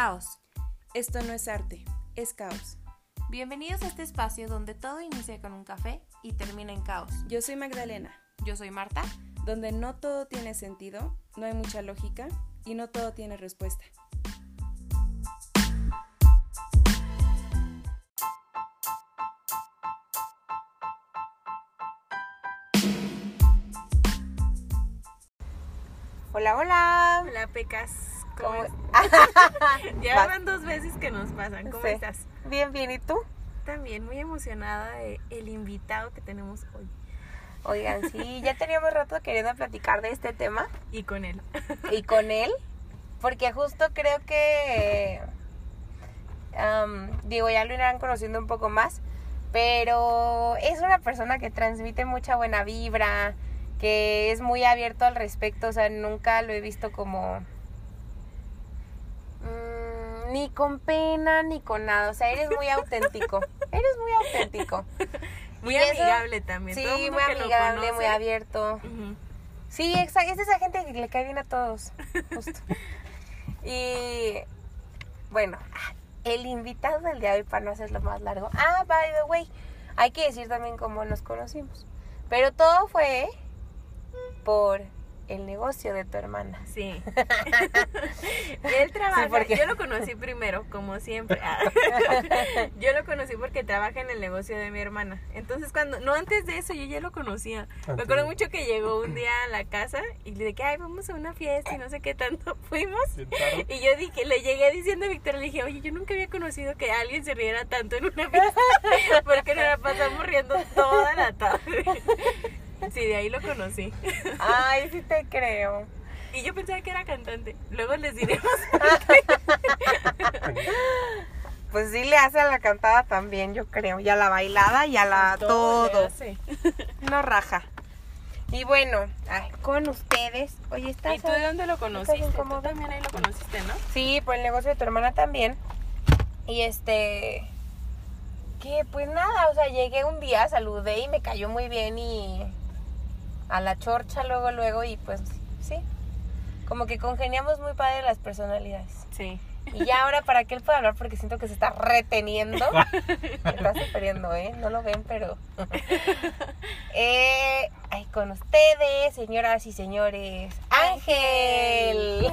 Caos. Esto no es arte, es caos. Bienvenidos a este espacio donde todo inicia con un café y termina en caos. Yo soy Magdalena, Yo soy Marta. donde no todo tiene sentido, no hay mucha lógica y no todo tiene respuesta. Hola, hola. Hola, Pecas. ¿Cómo- Ya van dos veces que nos pasan. ¿Cómo Sí. estás? Bien, bien. ¿Y tú? También muy emocionada de el invitado que tenemos hoy. Oigan, sí, ya teníamos rato queriendo platicar de este tema Y con él. y con él, porque justo creo que, digo, ya lo irán conociendo un poco más, pero es una persona que transmite mucha buena vibra, que es muy abierto al respecto, o sea, nunca lo he visto como... ni con pena ni con nada, o sea, eres muy auténtico, eres muy auténtico. Muy Y eso- amigable también. Sí, Todo muy amigable, muy abierto. Sí, exacto. Es esa gente que le cae bien a todos. Justo. y bueno, el invitado del día de hoy, para no hacerlo más largo. Ah, by the way, hay que decir también cómo nos conocimos. Pero todo fue por el negocio de tu hermana. Sí. Él trabaja. Sí, porque- Yo lo conocí primero, como siempre. Yo lo conocí porque trabaja en el negocio de mi hermana. Entonces, cuando. No, antes de eso, yo ya lo conocía. Me acuerdo mucho que llegó un día a la casa y le dije, ay, vamos a una fiesta y no sé qué tanto. Fuimos. Y yo dije, le llegué diciendo a Víctor, le dije, oye, yo nunca había conocido que alguien se riera tanto en una fiesta. Porque nos la pasamos riendo toda la tarde. Sí, de ahí lo conocí. Ay, sí te creo. Y yo pensaba que era cantante. Luego les diremos. Pues sí le hace a la cantada también, yo creo. Y a la bailada y a la todo. hace. No raja. Y bueno, ay, con ustedes. Oye, ¿estás ¿Y tú de dónde lo conociste? Tú también ahí lo conociste, ¿no? Sí, por el negocio de tu hermana también. Y este. Que pues nada, o sea, llegué un día, saludé y me cayó muy bien y. A la chorcha luego, luego y pues sí. Como que congeniamos muy padre las personalidades. Sí. Y ya ahora para que él pueda hablar porque siento que se está reteniendo. Se está sufriendo, ¿eh? No lo ven, pero... eh, ay, con ustedes, señoras y señores. Ángel.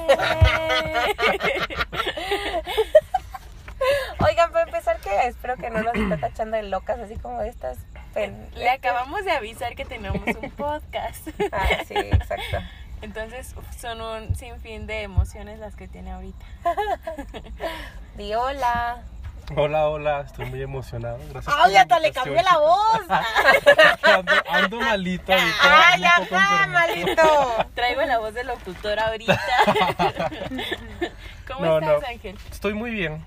Oigan, para empezar, que espero que no nos esté tachando de locas, así como estas... pen- Le acabamos de avisar que tenemos un podcast. Ah, sí, exacto. Entonces uf, son un sinfín de emociones las que tiene ahorita. Di hola. Hola, hola, estoy muy emocionado. Gracias. por ¡Ay, la hasta le cambié la voz! ando, ando malito ahorita. ¡Ay, enfermito. malito! Traigo la voz del locutor ahorita. ¿Cómo No, estás, no. Ángel? Estoy muy bien.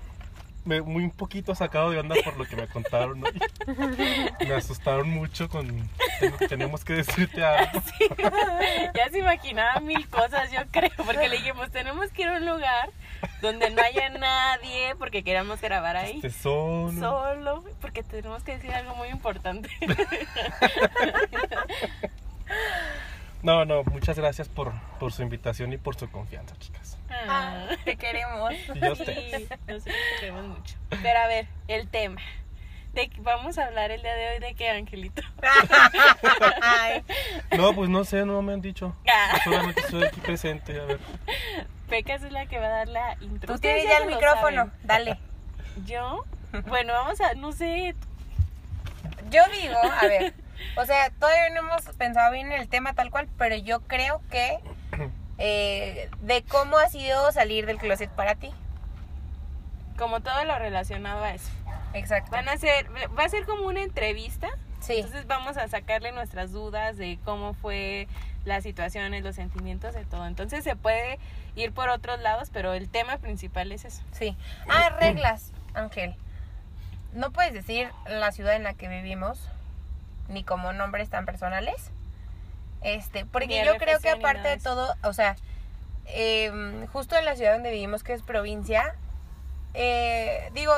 Me, muy un poquito sacado de onda por lo que me contaron. Me asustaron mucho con... ten- tenemos que decirte algo. Ya se imaginaba mil cosas, yo creo, porque le dijimos, tenemos que ir a un lugar donde no haya nadie, porque queramos grabar ahí. Este solo. Solo, porque tenemos que decir algo muy importante. No, no, muchas gracias por, por su invitación y por su confianza, chicas. Ah, te queremos. Yo. Sí, nosotros te queremos mucho. Pero a ver, el tema. De, vamos a hablar el día de hoy de qué, Angelito. Ay, No, pues no sé, no me han dicho. Ah. Yo solamente estoy aquí presente, a ver. Pecas es la que va a dar la intro. Tú tienes ya el micrófono, saben. dale. ¿Yo? Bueno, vamos a, no sé, Yo digo, a ver, o sea, todavía no hemos pensado bien en el tema tal cual, pero yo creo que eh, de cómo ha sido salir del closet para ti. como todo lo relacionado a eso. Exacto. Van a ser, va a ser como una entrevista. Sí, Entonces vamos a sacarle nuestras dudas de cómo fue las situaciones, los sentimientos de todo. Entonces se puede ir por otros lados, pero el tema principal es eso. sí. Ah, reglas, Ángel. No puedes decir la ciudad en la que vivimos, ni como nombres tan personales. Este, porque yo creo que aparte de todo, o sea, em, justo en la ciudad donde vivimos, que es provincia, eh, digo,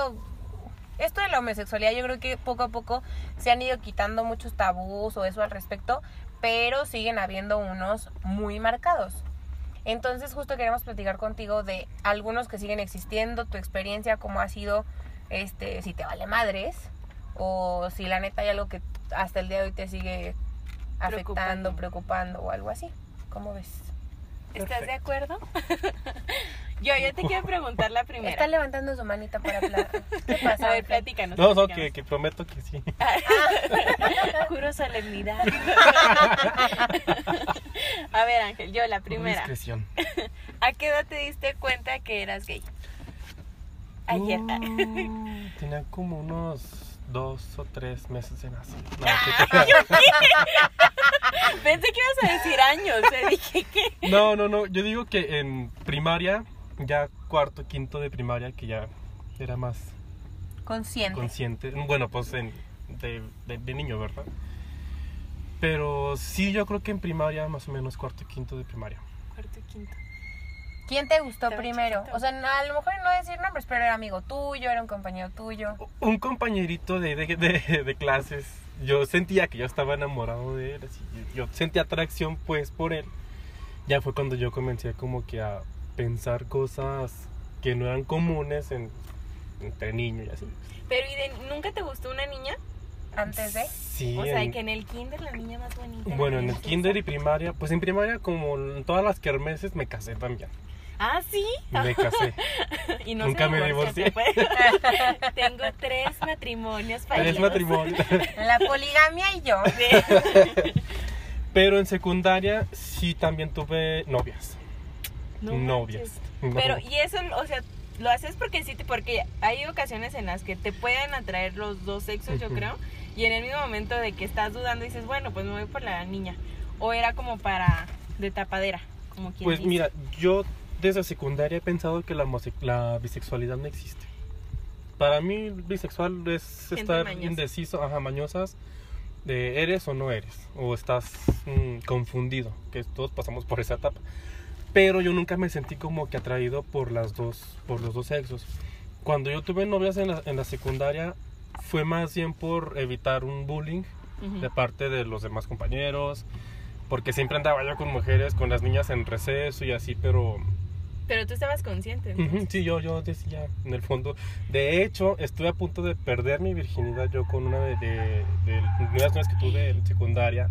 esto de la homosexualidad yo creo que poco a poco se han ido quitando muchos tabús o eso al respecto, pero siguen habiendo unos muy marcados. Entonces justo queremos platicar contigo de algunos que siguen existiendo, tu experiencia, cómo ha sido, este, si te vale madres, o si la neta hay algo que hasta el día de hoy te sigue afectando, Preocupando. preocupando o algo así. ¿Cómo ves? ¿Estás de acuerdo? yo, yo te quiero preguntar la primera. Está levantando su manita para hablar. ¿Qué pasa? A ver, platícanos. No, no, que, que prometo que sí. Juro solemnidad. A ver, Ángel, yo la primera. Discreción. ¿A qué edad te diste cuenta que eras gay? Ayer. Uh, tenía como unos dos o tres meses de nacido. No, Ah, Pensé que ibas a decir años. eh, Dije que. no, no, no. Yo digo que en primaria, ya cuarto, quinto de primaria, que ya era más Consciente. consciente. Bueno, pues en- de, de- de niño, ¿verdad? Pero sí, yo creo que en primaria, más o menos cuarto, quinto de primaria. Cuarto y quinto. ¿Quién te gustó Estaba primero? chiquito. O sea, no- a lo mejor no decir nombres, pero era amigo tuyo, era un compañero tuyo. Un compañerito de, de, de- de clases, yo sentía que yo estaba enamorado de él, así, yo sentía atracción pues por él. Ya fue cuando yo comencé como que a pensar cosas que no eran comunes en, entre niños y así. Pero, ¿y de- nunca te gustó una niña? Antes de. Sí, O sea, en- que en el kinder la niña más bonita. bueno, en el kinder y primaria, pues en primaria como en todas las kermeses me casé también. Ah, sí. Me casé. Y no Nunca me divorcié. pues. Tengo tres matrimonios fallidos. Tres matrimonios. La poligamia y yo. Pero en secundaria sí también tuve novias. No novias. No. Pero, y eso, o sea, lo haces porque sí, te- porque hay ocasiones en las que te pueden atraer los dos sexos, yo creo, y en el mismo momento de que estás dudando dices, bueno, pues me voy por la niña. O era como para de tapadera, como quien Pues dice. mira, yo desde secundaria he pensado que la, bisexualidad no existe. Para mí, bisexual es Gente estar mañosa. indeciso, ajá, mañosas, de eres o no eres, o estás mm, confundido, que todos pasamos por esa etapa. Pero yo nunca me sentí como que atraído por las dos, por los dos sexos. Cuando yo tuve novias en la, en la secundaria, fue más bien por evitar un bullying de parte de los demás compañeros, porque siempre andaba yo con mujeres, con las niñas en receso y así, pero Pero tú estabas consciente. entonces. Sí, yo, yo decía en el fondo. De hecho, estuve a punto de perder mi virginidad yo con una de, de, de las primeras novias que tuve en secundaria,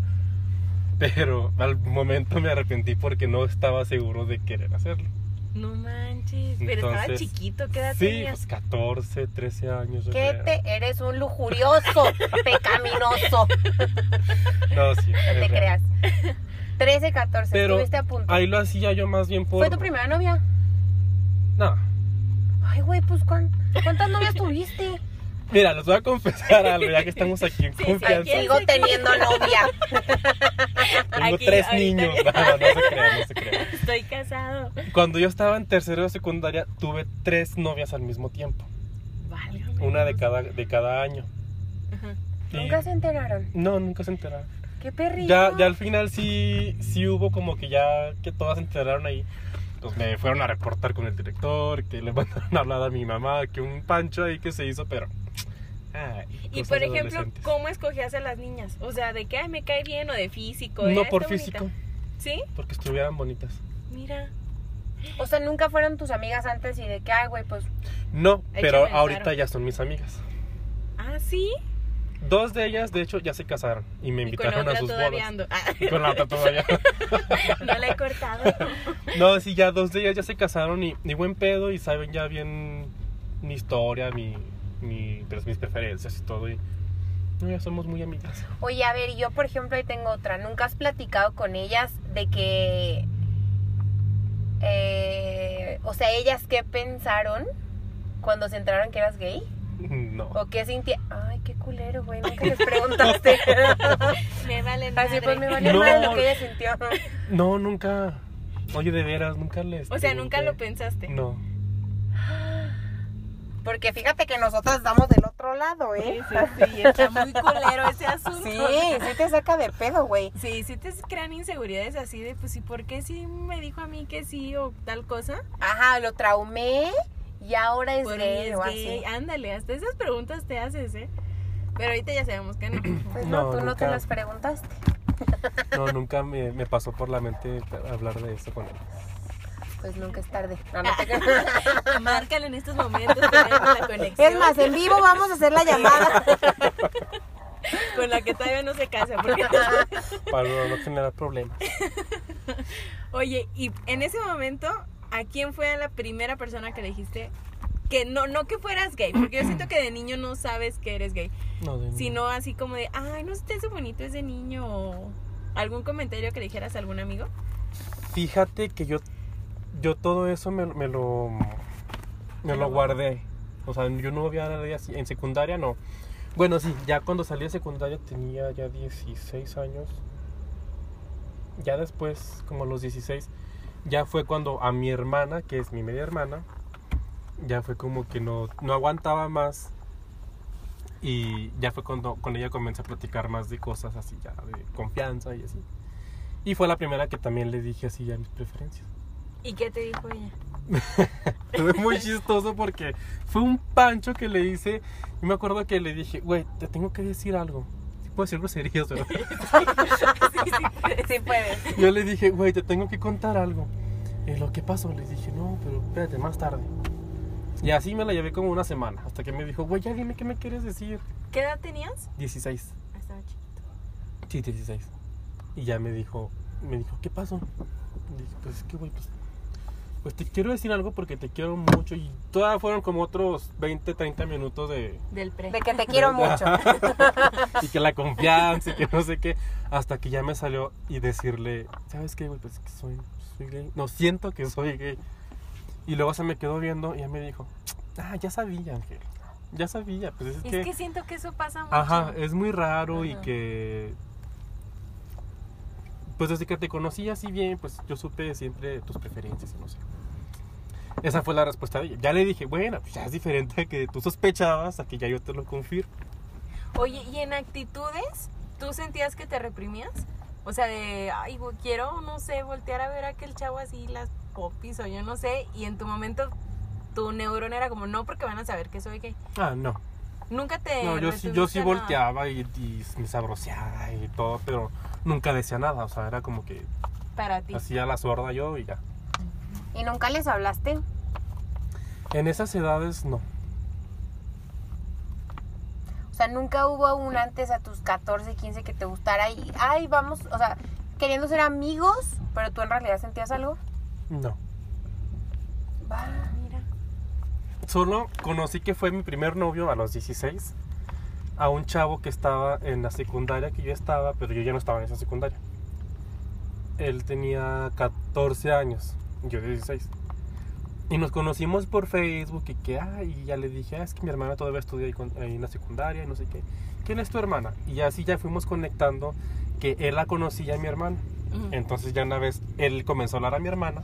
pero al momento me arrepentí porque no estaba seguro de querer hacerlo. No manches. Pero estaba Entonces, chiquito, ¿qué edad Sí, tenías? pues 14, 13 años. yo ¿Qué creo. te eres un lujurioso, pecaminoso? No, sí. No te real. creas. 13, 14, Pero estuviste a punto. ahí lo hacía yo más bien por... ¿Fue tu primera novia? No. Ay, güey, pues ¿cuán- ¿cuántas novias tuviste? Mira, les voy a confesar algo, ya que estamos aquí en Sí, sí, confianza. aquí Sigo teniendo novia. Tengo Aquí, tres ahorita. niños. No, no, no se crean, no se crean. Estoy casado. Cuando yo estaba en tercero de secundaria, tuve tres novias al mismo tiempo. Válgame Una de cada, de cada año. Ajá. Y- Nunca se enteraron. No, nunca se enteraron. Qué perrillo. Ya, ya al final sí, sí hubo como que ya que todas se enteraron ahí. Pues me fueron a reportar con el director, que le mandaron a hablar a mi mamá, que un pancho ahí que se hizo, pero... ay, Y por ejemplo. ¿cómo escogías a las niñas? O sea, de que ay, me cae bien o de físico. No "Ah, por físico, bonita". ¿Sí? porque estuvieran bonitas. Mira. O sea, nunca fueron tus amigas antes y de que, ay, güey, pues. No, pero ahorita ya son mis amigas. Ah, sí. Dos de ellas, de hecho, ya se casaron y me Y con invitaron a sus bodas. ando. Ah, Y con la otra todavía. no la he cortado. No, sí, ya dos de ellas ya se casaron y, y buen pedo y saben ya bien mi historia, mi, mi, pues, mis preferencias y todo. Y no, ya somos muy amigas. Oye, a ver, y yo, por ejemplo, ahí tengo otra. ¿Nunca has platicado con ellas de que. eh, o sea, ellas qué pensaron cuando se enteraron que eras gay? No. ¿O qué sintieron? Ay, qué culero, güey. Nunca les preguntaste. Me vale Así pues me madre. valió No. mal lo que ella sintió. No, nunca. Oye, de veras, nunca les. O sea, nunca lo pensaste. No. Porque fíjate que nosotros estamos del otro lado, Sí, ¿eh? sí, sí, está muy culero ese asunto. Sí, sí te saca de pedo, güey. Sí, sí te crean inseguridades así de, pues, ¿y por qué sí me dijo a mí que sí o tal cosa? Ajá, lo traumé y ahora es mí gay es o gay. así. Ándale, hasta esas preguntas te haces, ¿eh? Pero ahorita ya sabemos que no. Pues no, No, tú no te las preguntaste. No, nunca me, me pasó por la mente hablar de eso con él. Pues nunca es tarde. No, no te. Márcale en estos momentos, tenemos la conexión Es más, en vivo vamos a hacer la llamada. con la que todavía no se casa. Porque... Para no, no generar problemas. Oye, y en ese momento, ¿a quién fue la primera persona que le dijiste que no, no que fueras gay? Porque yo siento que de niño no sabes que eres gay, No, de sino así como de, ay, no estés bonito, es de niño. o algún comentario que le dijeras a algún amigo. Fíjate que yo, yo todo eso me, me lo, me lo guardé. O sea, yo no había nadie así. En secundaria no. Bueno, sí, ya cuando salí de secundaria tenía ya 16 años. Ya después, como los 16, ya fue cuando a mi hermana, que es mi media hermana, ya fue como que no, no aguantaba más. Y ya fue cuando con ella comencé a platicar más de cosas así, ya de confianza y así. Y fue la primera que también le dije así ya mis preferencias. ¿Y qué te dijo ella? Fue muy chistoso porque fue un pancho que le hice. Y me acuerdo que le dije, güey, te tengo que decir algo. Sí puedo decir groserías, ¿verdad? Sí puedes. Yo le dije, güey, te tengo que contar algo. Y lo que pasó, le dije, no, pero espérate, más tarde. Y así me la llevé como una semana. Hasta que me dijo, güey, ya dime qué me quieres decir. ¿Qué edad tenías? 16. Ah, Estaba chiquito. Sí, 16. Y ya me dijo, me dijo, ¿qué pasó? Le dije, pues es que, güey, pues, pues te quiero decir algo porque te quiero mucho. Y todavía fueron como otros 20, 30 minutos de... Del pre. De que te quiero mucho. y que la confianza y que no sé qué. Hasta que ya me salió y decirle, ¿sabes qué, güey? Pues que soy, soy gay. No, siento que soy gay. Y luego se me quedó viendo y ya me dijo, ah, ya sabía, Ángel. Ya sabía. Pues es, Es que... que siento que eso pasa mucho. Ajá, es muy raro y que... Pues desde que te conocí así bien, pues yo supe siempre tus preferencias y no sé. Esa fue la respuesta de ella. Ya le dije, bueno, pues ya es diferente a que tú sospechabas a que ya yo te lo confirmo. Oye, ¿y en actitudes tú sentías que te reprimías? O sea, de, ay, quiero, no sé, voltear a ver a aquel chavo así, las popis o yo no sé, y en tu momento tu neurona era como, no, porque van a saber que soy gay. Ah, no. Nunca te... No, yo sí, yo sí volteaba y, y me sabroseaba y todo, pero nunca decía nada. O sea, era como que Para ti. hacía la sorda yo y ya. ¿Y nunca les hablaste? En esas edades, no. O sea, nunca hubo un antes a tus 14, 15 que te gustara y, ay, vamos, o sea, queriendo ser amigos, pero tú en realidad sentías algo. No. Va. Solo conocí que fue mi primer novio a los 16. A un chavo que estaba en la secundaria que yo estaba, pero yo ya no estaba en esa secundaria. Él tenía 14 años, yo 16. Y nos conocimos por Facebook y que, ay, y ya le dije, ah, es que mi hermana todavía estudia ahí, con- ahí en la secundaria y no sé qué. ¿Quién es tu hermana? Y así ya fuimos conectando que él la conocía a mi hermana. Entonces ya una vez él comenzó a hablar a mi hermana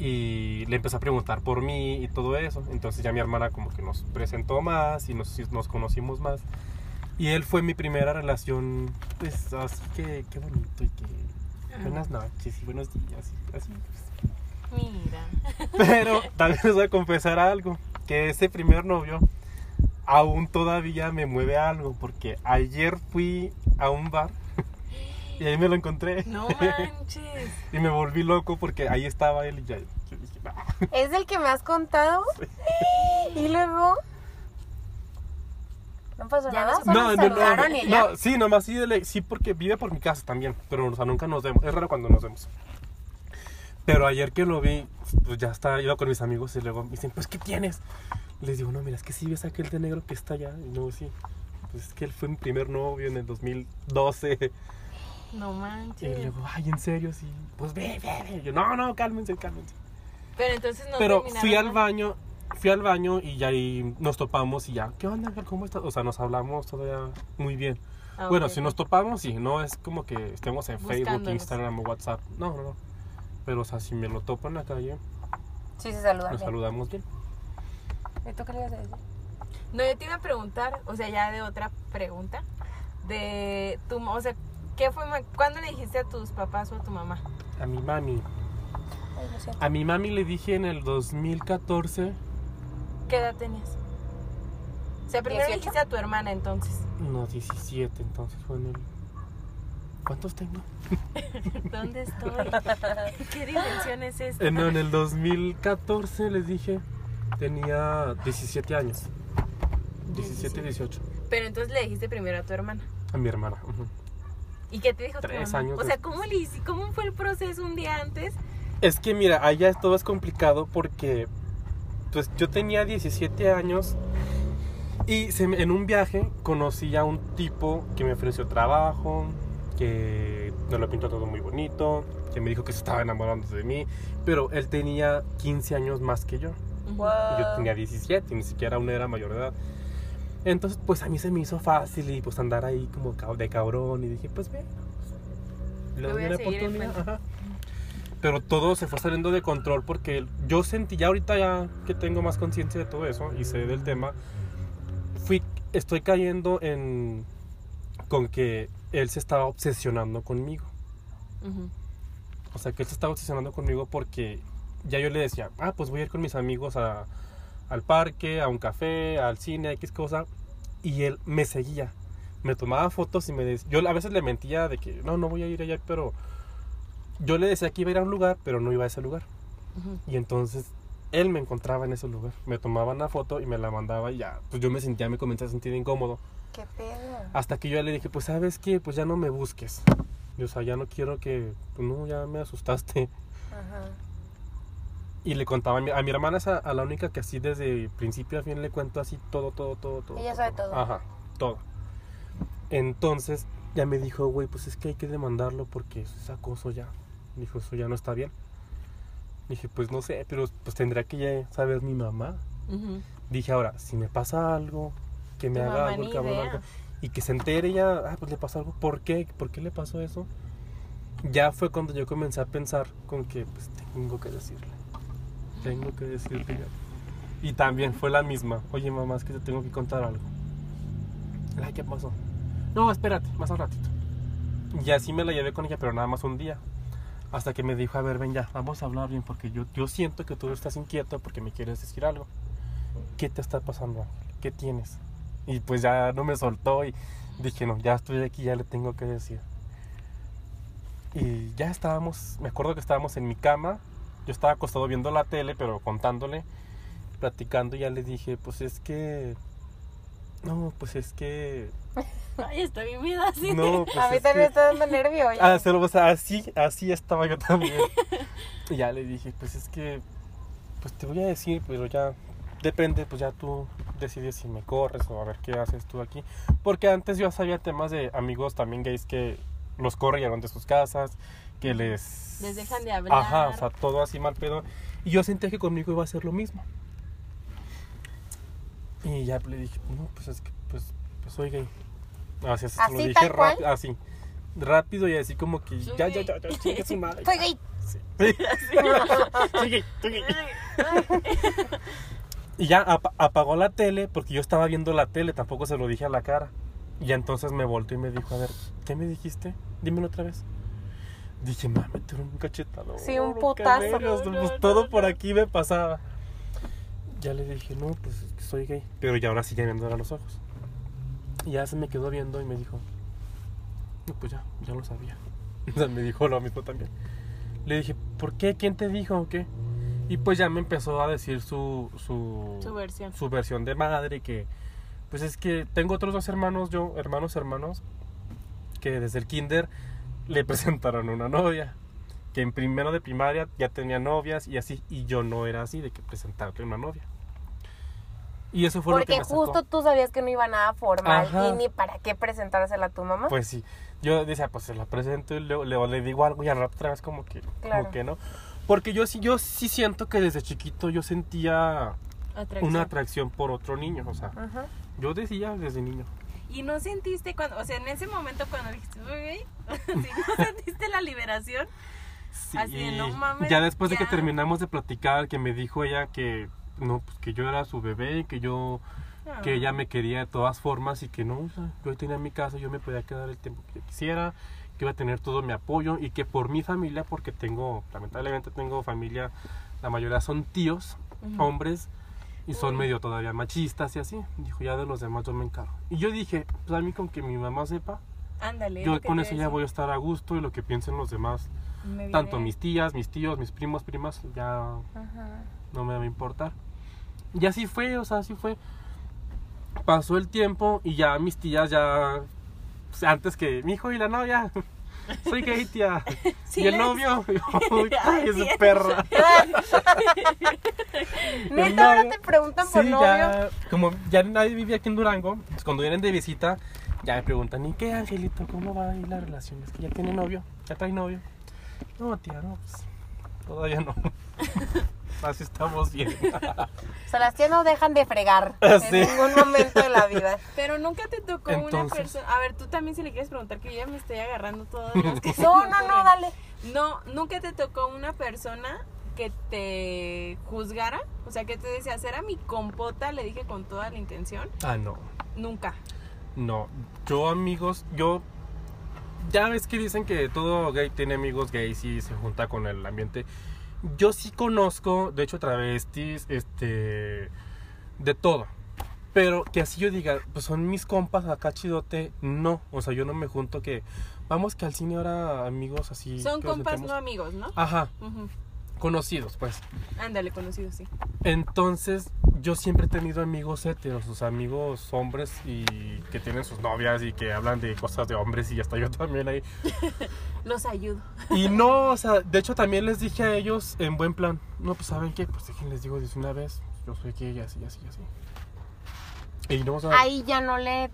y le empezó a preguntar por mí y todo eso. Entonces ya mi hermana como que nos presentó más y nos, nos conocimos más. Y él fue mi primera relación, pues así que qué bonito y que buenas noches y buenos días. y así, pues. Mira. Pero también les voy a confesar algo, que ese primer novio aún todavía me mueve algo, porque ayer fui a un bar y ahí me lo encontré. No manches. Y me volví loco porque ahí estaba él y ya. Yo dije, "No". ¿Es del que me has contado? Y luego... ¿No pasó Ya nada? no se ¿Solo No, se no, no, saludaron y ya? no, sí, nomás sí, sí, porque vive por mi casa también, pero o sea, nunca nos vemos, es raro cuando nos vemos. Pero ayer que lo vi, pues ya está, iba con mis amigos y luego me dicen, pues, ¿qué tienes? Les digo, no, mira, es que sí ves aquel de negro que está allá. Y no, sí, pues es que él fue mi primer novio en el 2012. No Y manches. luego, ay, ¿en serio? Sí, pues ve, ve, ve. Y yo, no, no, cálmense, cálmense. Pero entonces no Pero terminaron fui al baño, fui al baño y ya ahí nos topamos y ya, ¿qué onda, Ángel? ¿Cómo estás? O sea, nos hablamos todavía muy bien. Ah, Bueno, si nos topamos, sí, no es como que estemos en Facebook. Instagram o WhatsApp. No, no, no. Pero, o sea, si me lo topo en la calle, Sí, se saludan. nos bien. saludamos bien. ¿Y tú qué le ibas a decir? No, yo te iba a preguntar, o sea, ya de otra pregunta, de tu, o sea, ¿qué fue, cuándo le dijiste a tus papás o a tu mamá? A mi mami. A mi mami le dije en el 2014, ¿Qué edad tenías? O sea, primero le 18. dijiste a tu hermana entonces. no, 17, entonces fue en el... ¿cuántos tengo? ¿Dónde estoy? ¿Qué dimensión es esta? No, en el 2014 les dije, tenía 17 años. 17, 18. Pero entonces le dijiste primero a tu hermana. A mi hermana. ujú. ¿Y qué te dijo tu Tres mamá? años O sea. ¿cómo, le ¿cómo fue el proceso un día antes? Es que mira, allá todo es complicado porque pues yo tenía 17 años y se en un viaje conocí a un tipo que me ofreció trabajo, que me lo pintó todo muy bonito, que me dijo que se estaba enamorando de mí, pero él tenía 15 años más que yo. Wow. y Yo tenía 17, ni siquiera aún era mayor de edad. Entonces, pues a mí se me hizo fácil y pues andar ahí como de cabrón y dije, pues ve, le Le doy voy a una seguir el oportunidad. ajá. Pero todo se fue saliendo de control porque yo sentí, ya ahorita ya que tengo más conciencia de todo eso y sé del tema, fui, estoy cayendo en con que él se estaba obsesionando conmigo. Ujú. O sea, que él se estaba obsesionando conmigo porque ya yo le decía, ah, pues voy a ir con mis amigos a- al parque, a un café, al cine, X cosa. Y él me seguía. Me tomaba fotos y me decía, yo a veces le mentía de que no, no voy a ir allá, pero yo le decía que iba a ir a un lugar, pero no iba a ese lugar. Y entonces él me encontraba en ese lugar. Me tomaba una foto y me la mandaba y ya, pues yo me sentía, me comencé a sentir incómodo. ¿Qué pedo? Hasta que yo le dije, pues sabes qué, pues ya no me busques. Y, o sea, ya no quiero que, pues no, ya me asustaste. Ajá. Y le contaba a mi, a mi hermana, es a, a la única que así desde principio a fin le cuento así todo, todo, todo, todo. Ella sabe todo. Ajá, todo. Entonces ya me dijo, güey, pues es que hay que demandarlo porque eso es acoso ya. Dijo, eso ya no está bien. Dije, pues no sé, pero pues tendrá que ya saber mi mamá. Dije, ahora, si me pasa algo, que me Tu haga algo, cabrón, algo, y que se entere ya, ah, pues le pasó algo, ¿por qué? ¿Por qué le pasó eso? Ya fue cuando yo comencé a pensar con que, pues tengo que decirle, tengo que decirle ya. Y también fue la misma, oye mamá, es que te tengo que contar algo. Ay, ¿qué pasó? No, espérate, más al ratito. Y así me la llevé con ella, pero nada más un día. Hasta que me dijo, a ver, ven ya, vamos a hablar bien, porque yo, yo siento que tú estás inquieto porque me quieres decir algo. ¿Qué te está pasando? ¿Qué tienes? Y pues ya no me soltó y dije, no, ya estoy aquí, ya le tengo que decir. Y ya estábamos, me acuerdo que estábamos en mi cama, yo estaba acostado viendo la tele, pero contándole, platicando, ya le dije, pues es que... No, pues es que... Ay, está bien vida así. No, pues a mí también me que- está dando nervio. Ah, se lo- o sea, así, así estaba yo también. y ya le dije, pues es que, pues te voy a decir, pero ya depende, pues ya tú decides si me corres o a ver qué haces tú aquí. Porque antes yo sabía temas de amigos también gays que los corrieron de sus casas, que les... Les dejan de hablar. Ajá, o sea, todo así mal pedo. Y yo sentía que conmigo iba a ser lo mismo. Y ya le dije, no, pues es que, pues, pues soy gay. Así, así, rápido, así. Rápido y así como que Soy ya, ya, gay. ya, ya, su madre. Soy gay. Sí. Soy gay, soy gay. Y ya ap- apagó la tele porque yo estaba viendo la tele, tampoco se lo dije a la cara. Y entonces me volteó y me dijo, a ver, ¿qué me dijiste? Dímelo otra vez. Dije, mami, te un cachetado. Sí, un putazo. pues todo por aquí me pasaba. Ya le dije, no, pues es que soy gay. Pero ya ahora sí ya viendo a los ojos. Y ya se me quedó viendo y me dijo, no, pues ya, ya lo sabía. O sea, me dijo lo mismo también. Le dije, ¿por qué? ¿Quién te dijo o qué? Y pues ya me empezó a decir su, su, Su versión. su versión de madre, que pues es que tengo otros dos hermanos, yo, hermanos, hermanos, que desde el kinder le presentaron una novia, que en primero de primaria ya tenía novias y así, y yo no era así, de que presentarle una novia. Y eso fue lo que Porque me sacó. justo tú sabías que no iba nada formal Ajá. y ni para qué presentársela a tu mamá. Pues sí, yo decía, pues se la presento y luego, luego le digo algo y al rato otra vez como que, Claro. como que no. Porque yo sí, yo sí siento que desde chiquito yo sentía Atracción. una atracción por otro niño, o sea, Ajá. yo decía desde niño. ¿Y no sentiste cuando, o sea, en ese momento cuando dijiste, ¿sí no sentiste la liberación? Sí, Así de, no mames, ya después de que terminamos de platicar, que me dijo ella que no, pues que yo era su bebé, que yo, que ella me quería de todas formas y que no, o sea, yo tenía mi casa, yo me podía quedar el tiempo que yo quisiera, que iba a tener todo mi apoyo y que por mi familia, porque tengo, lamentablemente tengo familia, la mayoría son tíos, hombres, y son medio todavía machistas y así. Dijo, ya de los demás yo me encargo. Y yo dije, pues a mí con que mi mamá sepa, Ándale. Yo con eso ya voy a estar a gusto y lo que piensen los demás, tanto mis tías, mis tíos, mis primos, primas, ya Ajá. no me va a importar. Y así fue, o sea, así fue. Pasó el tiempo y ya mis tías ya pues, antes que mi hijo y la novia. Soy gay, tía. Sí y el novio. Uy, sí. perra. Neta, ahora te preguntan por Sí, novio. ya, como ya nadie vive aquí en Durango, pues cuando vienen de visita, ya me preguntan, ¿y qué, Angelito? ¿Cómo va ahí la relación? Es que ya tiene novio, ya trae novio. No, tía, no, pues todavía no. Así estamos bien. O sea, las tías no dejan de fregar Sí. en ningún momento de la vida. Pero nunca te tocó una persona. A ver, tú también si le quieres preguntar, que yo ya me estoy agarrando todas las que No, no, no, dale. No, nunca te tocó una persona que te juzgara. O sea, que te decía, era mi compota, le dije con toda la intención. ah, no. Nunca. No, yo amigos, yo ya ves que dicen que todo gay tiene amigos gays y se junta con el ambiente. Yo sí conozco, de hecho, travestis, este, de todo. Pero que así yo diga, pues son mis compas acá chidote, no. O sea, yo no me junto que, vamos que al cine ahora amigos así. Son compas, no amigos, ¿no? Ajá. Conocidos, pues. Ándale, conocido, sí. Entonces, yo siempre he tenido amigos heteros, sea, amigos hombres y que tienen sus novias y que hablan de cosas de hombres y hasta yo también ahí. Los ayudo. Y no, o sea, de hecho también les dije a ellos en buen plan, no, pues ¿saben qué? Pues déjenles les digo desde una vez, yo soy gay y así, así, así. Y no, o sea, Ahí ya no le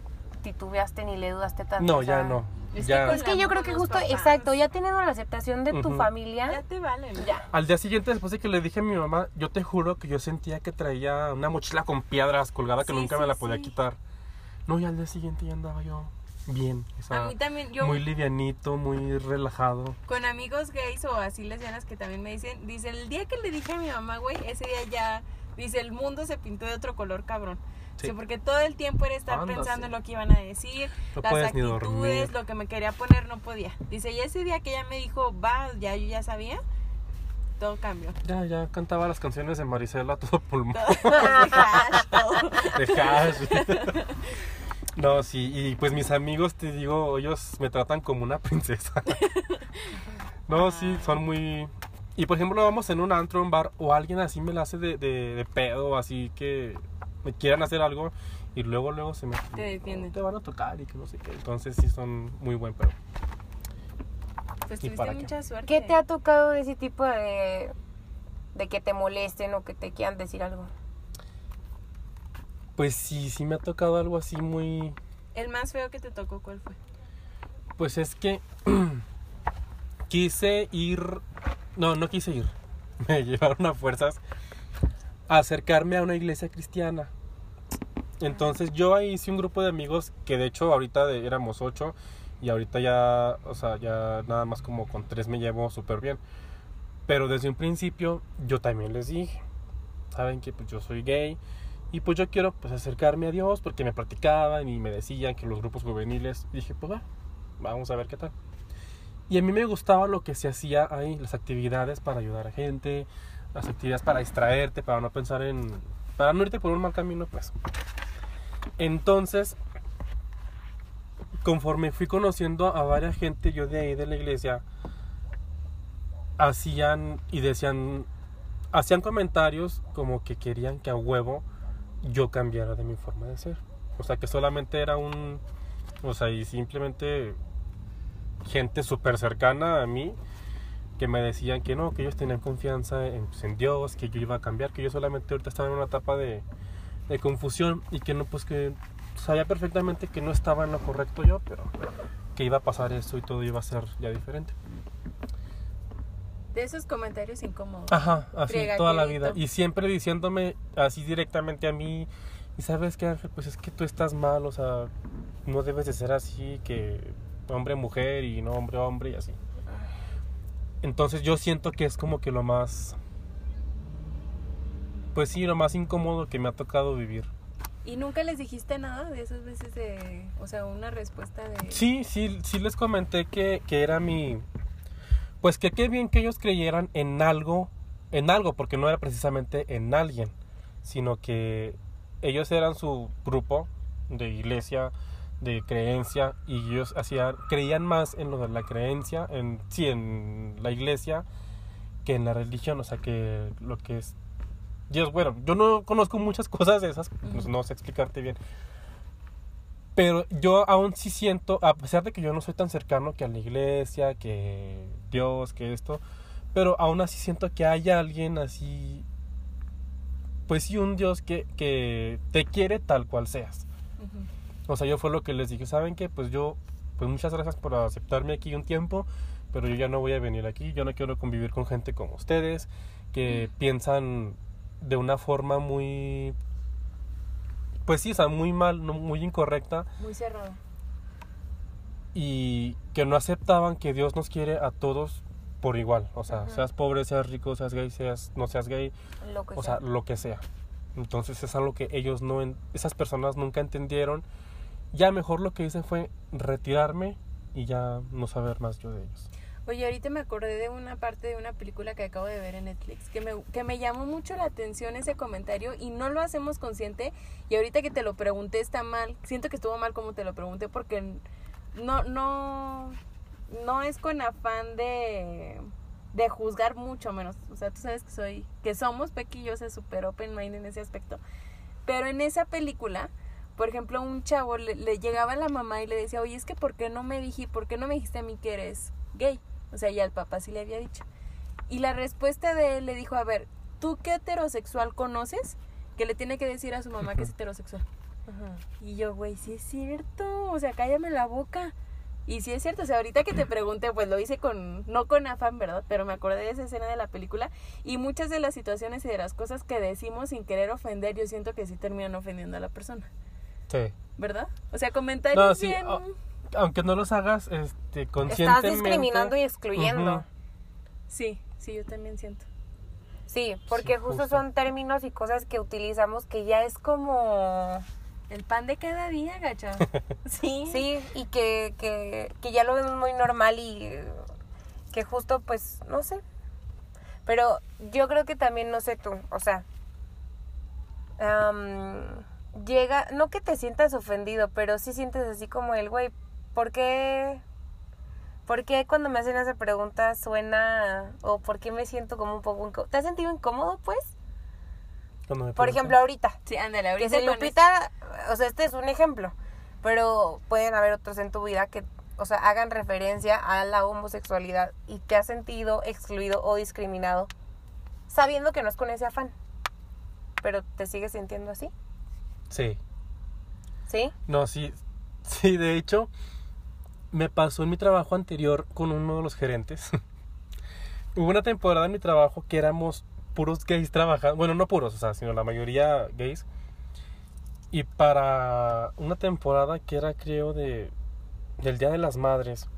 titubeaste ni le dudaste tanto. no, o sea, ya no. Es que ya. con Es que yo creo que justo, papás. exacto, ya teniendo la aceptación de tu Ujú. Ya familia, te valen. ya. Al día siguiente, después de que le dije a mi mamá, yo te juro que yo sentía que traía una mochila con piedras colgada que Sí, nunca me sí, la podía sí. quitar. No, y al día siguiente ya andaba yo bien. o sea, A mí también, yo muy livianito, muy relajado. con amigos gays o así lesbianas que también me dicen, dice, el día que le dije a mi mamá, güey, ese día ya, dice, el mundo se pintó de otro color, cabrón. Sí. Porque todo el tiempo era estar Anda, pensando sí. en lo que iban a decir, No las actitudes, dormir. lo que me quería poner no podía. Dice, y ese día que ella me dijo, va, ya yo ya sabía, todo cambió. Ya, ya cantaba las canciones de Marisela todo pulmón. Todo, hash, todo. De hash. No, sí, y pues mis amigos, te digo, ellos me tratan como una princesa. No, sí, son muy... Y por ejemplo, vamos en un antro, un bar, o alguien así me la hace de, de, de pedo, así que me quieran hacer algo, y luego, luego se me... Te defienden. Te van a tocar y que no sé qué. Entonces sí son muy buen pero Pues ¿Y tuviste para qué? mucha suerte. ¿Qué te ha tocado de ese tipo de, de que te molesten o que te quieran decir algo? Pues sí, sí me ha tocado algo así muy... El más feo que te tocó, ¿cuál fue? Pues es que quise ir, no, no quise ir, me llevaron a fuerzas a acercarme a una iglesia cristiana. Entonces yo ahí hice un grupo de amigos que de hecho ahorita de- éramos ocho y ahorita ya, o sea, ya nada más como con tres me llevo súper bien. Pero desde un principio yo también les dije, saben que pues yo soy gay y pues yo quiero pues acercarme a Dios porque me practicaban y me decían que los grupos juveniles, y dije pues va, vamos a ver qué tal. Y a mí me gustaba lo que se hacía ahí, las actividades para ayudar a gente, las actividades para distraerte, para no pensar en, para no irte por un mal camino, pues. Entonces, conforme fui conociendo a varias gente, yo de ahí de la iglesia, hacían y decían, hacían comentarios como que querían que a huevo yo cambiara de mi forma de ser. O sea, que solamente era un, o sea, y simplemente gente súper cercana a mí que me decían que no, que ellos tenían confianza en, pues, en Dios, que yo iba a cambiar, que yo solamente ahorita estaba en una etapa de, de confusión y que no, pues que sabía perfectamente que no estaba en lo correcto yo, pero que iba a pasar esto y todo iba a ser ya diferente. De esos comentarios incómodos. Ajá, así Friega, toda la vida. Y siempre diciéndome así directamente a mí, y sabes que Ángel, pues es que tú estás mal, o sea, no debes de ser así, que hombre mujer y no hombre hombre y así. Entonces yo siento que es como que lo más, pues sí, lo más incómodo que me ha tocado vivir. ¿Y nunca les dijiste nada de esas veces de, o sea, una respuesta de... Sí, sí, sí les comenté que, que era mi, pues que qué bien que ellos creyeran en algo, en algo, porque no era precisamente en alguien, sino que ellos eran su grupo de iglesia, de creencia y ellos hacían, creían más en lo de la creencia, en sí, en la iglesia, que en la religión, o sea, que lo que es Dios, bueno, yo no conozco muchas cosas de esas, pues, no sé explicarte bien. Pero yo aún sí siento, a pesar de que yo no soy tan cercano que a la iglesia, que Dios, que esto, pero aún así siento que hay alguien así, pues sí, un Dios que, que te quiere tal cual seas. O sea, yo fue lo que les dije, ¿saben qué? Pues yo, pues muchas gracias por aceptarme aquí un tiempo, pero yo ya no voy a venir aquí, yo no quiero convivir con gente como ustedes, que piensan de una forma muy pues sí, o sea, muy mal, muy incorrecta. Muy cerrada. Y que no aceptaban que Dios nos quiere a todos por igual. O sea, seas pobre, seas rico, seas gay, seas no seas gay. Lo que o sea. sea, lo que sea. Entonces es algo que ellos no, en- esas personas nunca entendieron. Ya mejor lo que hice fue retirarme y ya no saber más yo de ellos. Oye, ahorita me acordé de una parte de una película que acabo de ver en Netflix que me, que me llamó mucho la atención ese comentario y no lo hacemos consciente y ahorita que te lo pregunté está mal, siento que estuvo mal como te lo pregunté porque no, no, no es con afán de, de juzgar mucho menos, o sea, tú sabes que soy, que somos Pequi y yo soy súper open mind en ese aspecto, pero en esa película por ejemplo, un chavo le, le llegaba a la mamá y le decía, oye, es que ¿por qué no me dije, por qué no me dijiste a mí que eres gay? O sea, ya el papá sí le había dicho. Y la respuesta de él le dijo, a ver, ¿tú qué heterosexual conoces que le tiene que decir a su mamá que es heterosexual? Y yo, güey, sí es cierto, o sea, cállame la boca. Y sí es cierto, o sea, ahorita que te pregunté, pues lo hice con, no con afán, ¿verdad? Pero me acordé de esa escena de la película y muchas de las situaciones y de las cosas que decimos sin querer ofender, yo siento que sí terminan ofendiendo a la persona. Sí. ¿verdad? O sea, comentarios No, sí, bien... ah, Aunque no los hagas este, Estás conscientemente. discriminando y excluyendo. Sí, sí, yo también siento. Sí, porque Sí, justo, justo. son términos y cosas que utilizamos que ya es como... El pan de cada día, gacha. sí. Sí, y que, que, que ya lo vemos muy normal y que justo pues, no sé. Pero yo creo que también, no sé tú, o sea, am, llega, no que te sientas ofendido, pero sí sientes así como el, güey, ¿por qué? ¿Por qué cuando me hacen esa pregunta suena, o por qué me siento como un poco incómodo? ¿Te has sentido incómodo, pues? Cuando me Por ejemplo, ahorita. Sí, ándale, Que ahorita con Lupita, o sea, este es un ejemplo, pero pueden haber otros en tu vida que, o sea, hagan referencia a la homosexualidad y te has sentido excluido o discriminado, sabiendo que no es con ese afán, pero te sigues sintiendo así, Sí. ¿sí? No, sí. Sí, de hecho, me pasó en mi trabajo anterior con uno de los gerentes. Hubo una temporada en mi trabajo que éramos puros gays trabajando. Bueno, no puros, o sea, sino la mayoría gays. Y para una temporada que era, creo, de del Día de las Madres,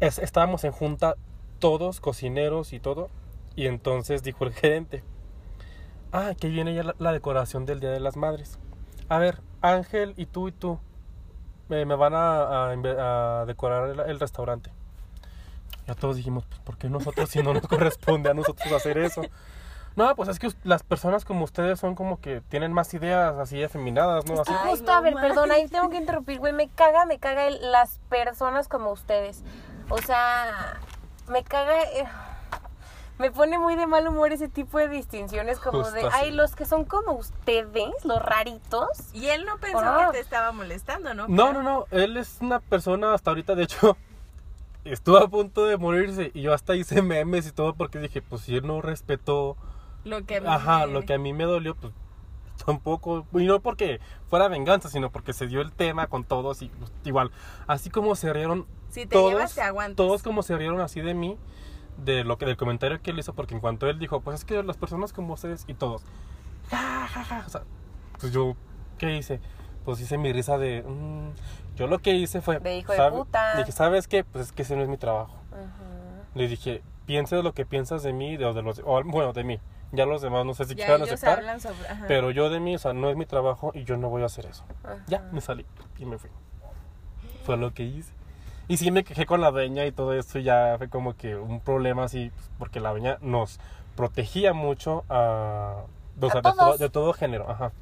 es- estábamos en junta todos, cocineros y todo. Y entonces dijo el gerente, ah, que viene ya la decoración del Día de las Madres. A ver, Ángel y tú y tú me, me van a, a inve- a decorar el, el restaurante. Ya todos dijimos, pues ¿por qué nosotros si no nos corresponde a nosotros hacer eso? No, pues es que las personas como ustedes son como que tienen más ideas así afeminadas, ¿no? Así, Ay, Justo, no a ver, perdón, ahí tengo que interrumpir, güey, me caga, me caga el- las personas como ustedes, o sea, me caga... eh, me pone muy de mal humor ese tipo de distinciones como Justo de, así. ay, los que son como ustedes, los raritos, Y él no pensó que te estaba molestando, ¿no? No, no, no, él es una persona hasta ahorita, de hecho, estuvo a punto de morirse y yo hasta hice memes y todo porque dije, pues si él no respetó, Lo que ajá, lo que a mí me dolió, pues tampoco, y no porque fuera venganza, sino porque se dio el tema con todos y pues, igual, así como se rieron Si te todos, llevas, te aguantas. todos como se rieron así de mí, de lo que del comentario que él hizo, porque en cuanto él dijo, pues es que las personas como ustedes y todos, ja, ja, ja, o sea, pues yo, ¿qué hice? Pues hice mi risa de, mm, yo lo que hice fue, De hijo de ¿sabe- puta. dije, ¿sabes qué? Pues es que ese no es mi trabajo. Ajá. Le dije, piensa lo que piensas de mí, de, de los, o, bueno, de mí. Ya los demás no sé si Ya quieran aceptar, sobre... pero yo de mí, o sea, no es mi trabajo y yo no voy a hacer eso. Ajá. Ya, me salí y me fui. Fue lo que hice. Y sí me quejé con la dueña y todo esto y ya fue como que un problema así, pues, porque la dueña nos protegía mucho a, o A sea, de, todo, de todo género, ajá.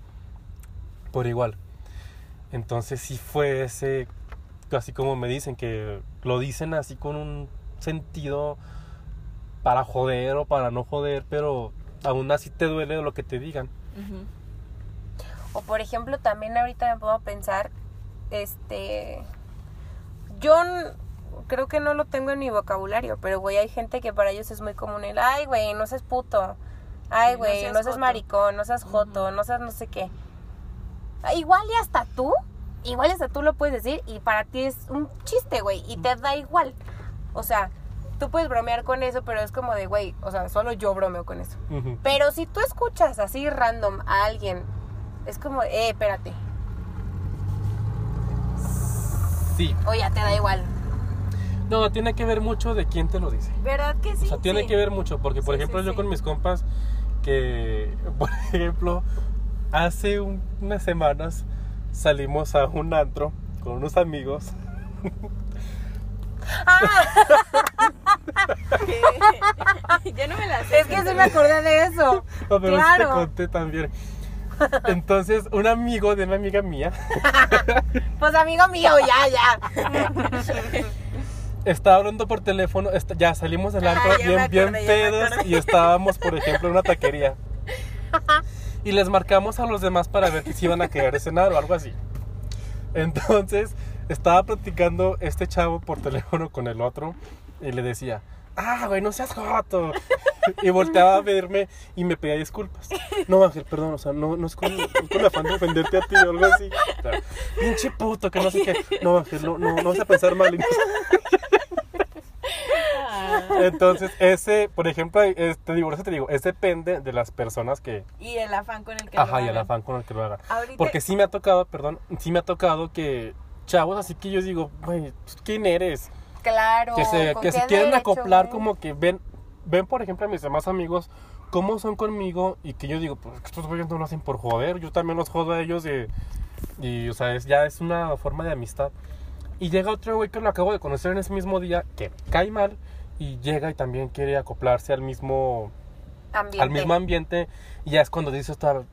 Por igual. Entonces sí fue ese, así como me dicen, que lo dicen así con un sentido para joder o para no joder, pero aún así te duele lo que te digan. O por ejemplo, también ahorita me puedo pensar, este, yo creo que no lo tengo en mi vocabulario, pero güey, hay gente que para ellos es muy común el, ay güey, no seas puto, ay Sí, no güey, seas no seas joto". maricón, no seas joto, no seas no sé qué. Ah, Igual y hasta tú, igual y hasta tú lo puedes decir y para ti es un chiste, güey, y te da igual. O sea, tú puedes bromear con eso, pero es como de, güey, o sea, solo yo bromeo con eso. Pero si tú escuchas así random a alguien, es como, eh, espérate, Sí. o ya te da igual. No, tiene que ver mucho de quién te lo dice. ¿Verdad que sí? O sea, tiene Sí. que ver mucho, porque por Sí, ejemplo sí, yo sí. con mis compas, que por ejemplo, hace un- unas semanas salimos a un antro con unos amigos. ya no me la sé. Es que sí me acordé de eso. No, pero Claro. te conté también. Entonces, un amigo de una amiga mía Pues amigo mío, ya, ya. estaba hablando por teléfono, ya salimos del Ah, antro me bien, bien acordé, pedos y estábamos, por ejemplo, en una taquería. Y les marcamos a los demás para ver si iban a querer cenar o algo así. Entonces, estaba platicando este chavo por teléfono con el otro y le decía, ah, güey, no seas joto. Y volteaba a verme y me pedía disculpas. No, Ángel, perdón, o sea, no, no es con, con afán de ofenderte a ti o algo así. Pinche puto, que no sé qué. No, Ángel, no, no, no vas a pensar mal. Ah, Entonces, ese, por ejemplo, es- te digo, eso te digo, es depende de las personas que... y el afán con el que lo Ajá, y el afán con el que lo hagan. Ahorita- Porque sí me ha tocado, perdón, sí me ha tocado que chavos, así que yo digo, güey, ¿quién eres? Claro. que se, ¿con que se quieren derecho, acoplar como que ven, ven por ejemplo a mis demás amigos cómo son conmigo y que yo digo, pues estos güeyes no lo hacen por joder, yo también los jodo a ellos y, y o sea, es, ya es una forma de amistad. Y llega otro güey que lo acabo de conocer en ese mismo día, que cae mal y llega y también quiere acoplarse al mismo, Ambiente. al mismo ambiente y ya es cuando dice estar...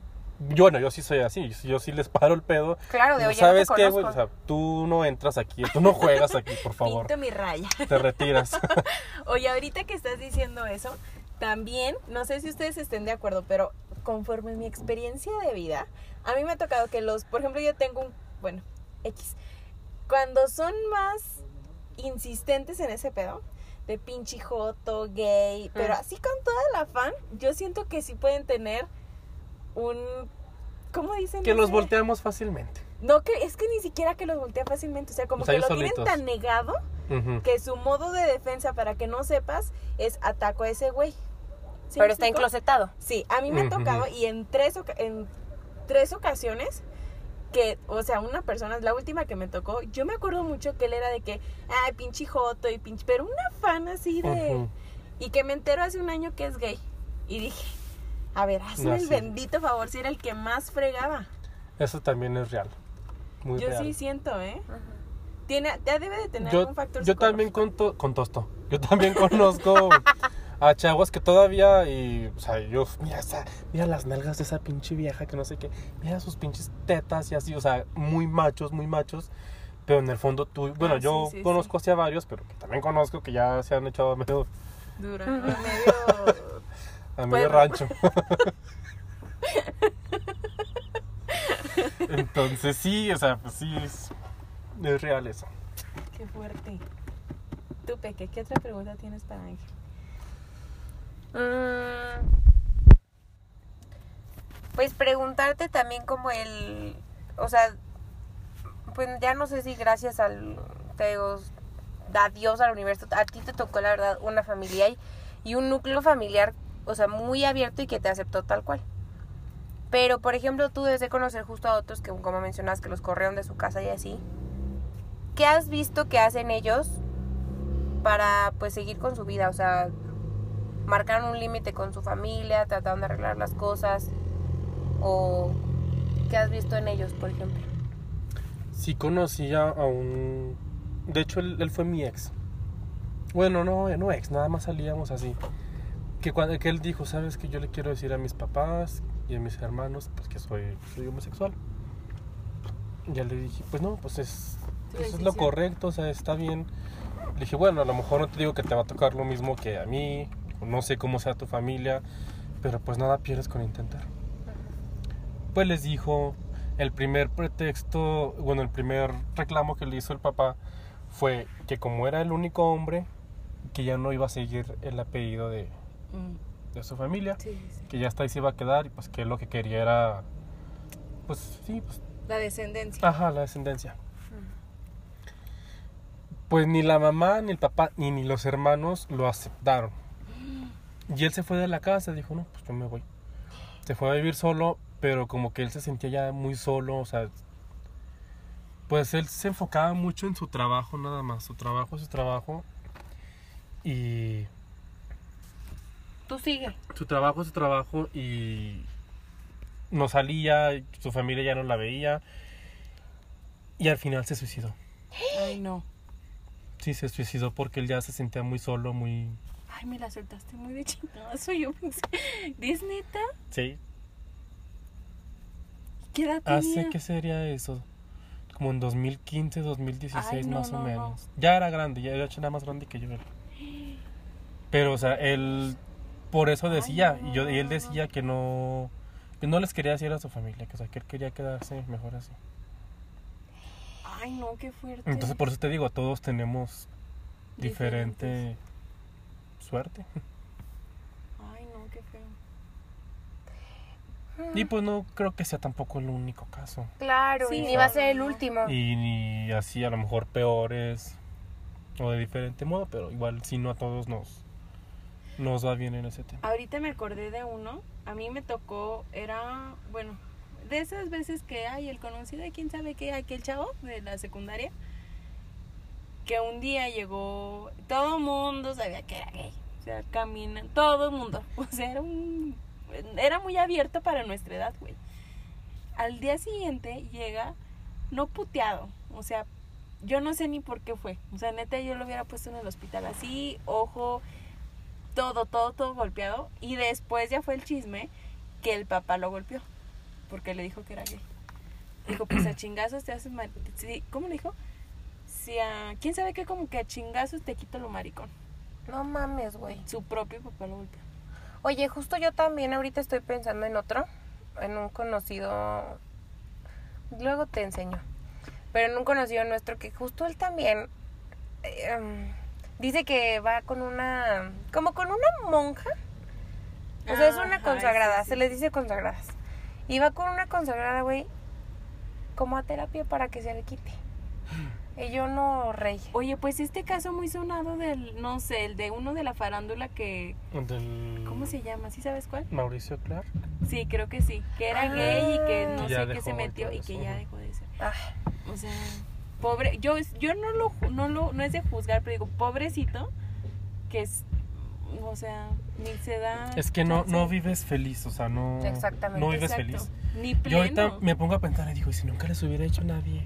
Yo, bueno, yo sí soy así, yo sí les paro el pedo. Claro, de no ¿Sabes qué, güey? O sea, tú no entras aquí, tú no juegas aquí, por favor. Pinto mi raya. Te retiras. Oye, ahorita que estás diciendo eso, también, no sé si ustedes estén de acuerdo, pero conforme mi experiencia de vida, a mí me ha tocado que los, por ejemplo, yo tengo un, bueno, X, cuando son más insistentes en ese pedo, de pinche joto, gay, pero Mm. así con toda la fan, yo siento que sí pueden tener un, ¿cómo dicen? que los volteamos fácilmente. No, que es que ni siquiera que los voltea fácilmente, o sea, como O sea, que lo tienen solitos. tan negado que su modo de defensa, para que no sepas, es ataco a ese güey. ¿Sí Pero está explico? enclosetado. Sí, a mí me ha tocado y en tres, oca- en tres ocasiones que, o sea, una persona, la última que me tocó, yo me acuerdo mucho que él era de que, ay, pinche joto y pinche, pero una fan así de... Y que me entero hace un año que es gay. Y dije, a ver, hazme No, el sí. bendito favor si era el que más fregaba. Eso también es real. Muy Yo real. sí siento, ¿eh? Tiene, ya debe de tener yo, algún factor yo también psicológico. con, to- con Tosto. Yo también conozco a chavos que todavía y o sea, yo mira esa, mira las nalgas de esa pinche vieja que no sé qué, mira sus pinches tetas y así, o sea, muy machos, muy machos. Pero en el fondo tú, bueno, Ah, yo sí, sí, conozco así a varios, pero que también conozco que ya se han echado medio, Dura, medio... a medio rancho. Entonces sí, o sea, pues sí, es, es real eso. Qué fuerte. Tú, Peque, ¿qué otra pregunta tienes para Ángel? Mm, Pues preguntarte también como el, o sea, pues ya no sé si gracias al, te digo, a Dios, al universo, a ti te tocó la verdad una familia y, y un núcleo familiar, o sea, muy abierto y que te aceptó tal cual. Pero, por ejemplo, tú debes de conocer justo a otros que, como mencionas, que los corrieron de su casa y así. ¿Qué has visto que hacen ellos para, pues, seguir con su vida? O sea, marcaron un límite con su familia, trataron de arreglar las cosas. ¿O qué has visto en ellos, por ejemplo? Sí conocía a un... De hecho, él, él fue mi ex. Bueno, no, no ex, nada más salíamos así. Que, cuando, que él dijo, ¿sabes que Yo le quiero decir a mis papás y a mis hermanos pues, que soy, soy homosexual. Ya le dije, pues no, pues es, Tu pues es lo correcto, o sea, está bien. Le dije, bueno, a lo mejor no te digo que te va a tocar lo mismo que a mí, o no sé cómo sea tu familia, pero pues nada pierdes con intentar. Pues les dijo, el primer pretexto, bueno, el primer reclamo que le hizo el papá fue que como era el único hombre, que ya no iba a seguir el apellido de, Mm, de su familia, sí, sí, sí. que ya hasta ahí se iba a quedar y pues que lo que quería era, pues sí, pues La descendencia. Ajá, la descendencia. Pues ni la mamá, ni el papá, ni, ni los hermanos lo aceptaron. Y él se fue de la casa, dijo, no, pues yo me voy. Se fue a vivir solo, pero como que él se sentía ya muy solo, o sea, pues él se enfocaba mucho en su trabajo nada más, su trabajo, su trabajo. Y Tú sigue. su trabajo, su trabajo y no salía, su familia ya no la veía y al final se suicidó. Ay, no. Sí, se suicidó porque él ya se sentía muy solo, muy... Ay, me la soltaste muy de chingazo. Yo pensé. ¿Es neta? Sí. ¿Qué edad tenía? ¿Hace qué sería eso? Como en 2015, 2016 Ay, no, más o no, no. menos. Ya era grande, ya era era más grande que yo. Pero, o sea, él por eso decía, no, y, yo, y él decía que no, que no les quería decir a su familia, que, o sea, que él quería quedarse mejor así. Ay, no, qué fuerte. Entonces, por eso te digo, todos tenemos diferente suerte. Ay, no, qué feo. Y pues no creo que sea tampoco el único caso. Claro, Sí, y ni va a ser el último. Y, ni así a lo mejor peores o de diferente modo, pero igual si no a todos nos, nos va bien en ese tema. Ahorita me acordé de uno. A mí me tocó, era, bueno, de esas veces que hay el conocido de quién sabe qué, aquel chavo de la secundaria, que un día llegó, todo mundo sabía que era gay. O sea, caminan, todo el mundo. O sea, era un, era muy abierto para nuestra edad, güey. Al día siguiente llega, no puteado, o sea, yo no sé ni por qué fue. O sea, neta, yo lo hubiera puesto en el hospital así, ojo, todo, todo, todo golpeado. Y después ya fue el chisme que el papá lo golpeó. Porque le dijo que era gay. Dijo, pues a chingazos te haces mar... sí, ¿Cómo le dijo? Si a... ¿Quién sabe qué? Como que a chingazos te quito lo maricón. No mames, güey. Su propio papá lo golpeó. Oye, justo yo también ahorita estoy pensando en otro, en un conocido, luego te enseño, pero en un conocido nuestro que justo él también eh, em, dice que va con una, como con una monja, o sea, es una Ajá, consagrada, sí, sí. se les dice consagradas, y va con una consagrada, güey, como a terapia para que se le quite. Y yo no, rey. Oye, pues este caso muy sonado del, no sé, el de uno de la farándula que... Del ¿Cómo se llama? ¿Sí sabes cuál? Mauricio Clark. Sí, creo que sí. Que era Ah. gay y que no sé qué se metió y que eso, ya dejó de ser. Ah, O sea, pobre, yo yo no lo ju- no lo no es de juzgar, pero digo, pobrecito que es o sea, ni se da Es que no, chance. no vives feliz, o sea, no, Exactamente. no vives Exacto. feliz. Ni pleno. Yo ahorita me pongo a pensar y digo, ¿y si nunca les hubiera hecho nadie?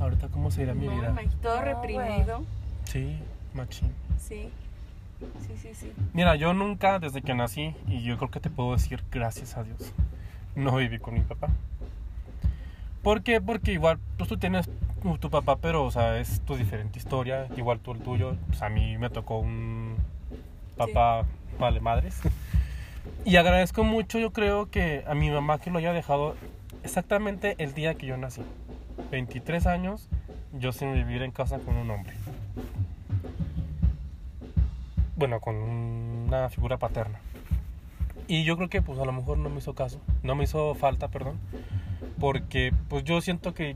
Ahorita, ¿cómo sería mi no, vida? todo reprimido. Sí, machín. Sí. Sí, sí, sí. Mira, yo nunca, desde que nací, y yo creo que te puedo decir gracias a Dios, no viví con mi papá. ¿Por qué? Porque igual, pues tú tienes tu, tu papá, pero, o sea, es tu diferente historia, igual tú el tuyo. Pues a mí me tocó un papá, vale, madres. Y agradezco mucho, yo creo que a mi mamá que lo haya dejado exactamente el día que yo nací. 23 años, yo sin vivir en casa con un hombre. Bueno, con una figura paterna. Y yo creo que pues a lo mejor no me hizo caso, no me hizo falta, perdón, porque pues yo siento que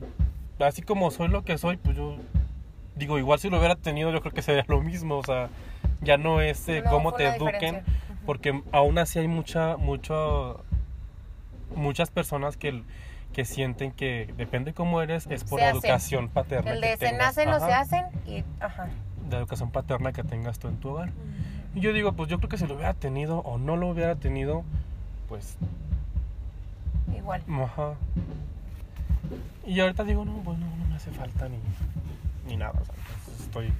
así como soy lo que soy, pues yo digo, igual si lo hubiera tenido yo creo que sería lo mismo, o sea, ya no es eh, No, cómo te eduquen, diferencia. porque aún así hay mucha, mucho, muchas personas que, que sienten que depende cómo eres, es por Se la hacen. educación paterna. el que de se tengas. nacen o se hacen y, ajá. La educación paterna que tengas tú en tu hogar. Y yo digo, pues yo creo que si lo hubiera tenido o no lo hubiera tenido, pues, Igual. ajá. Y ahorita digo, no, pues no, no me hace falta ni, ni nada. o sea, entonces estoy...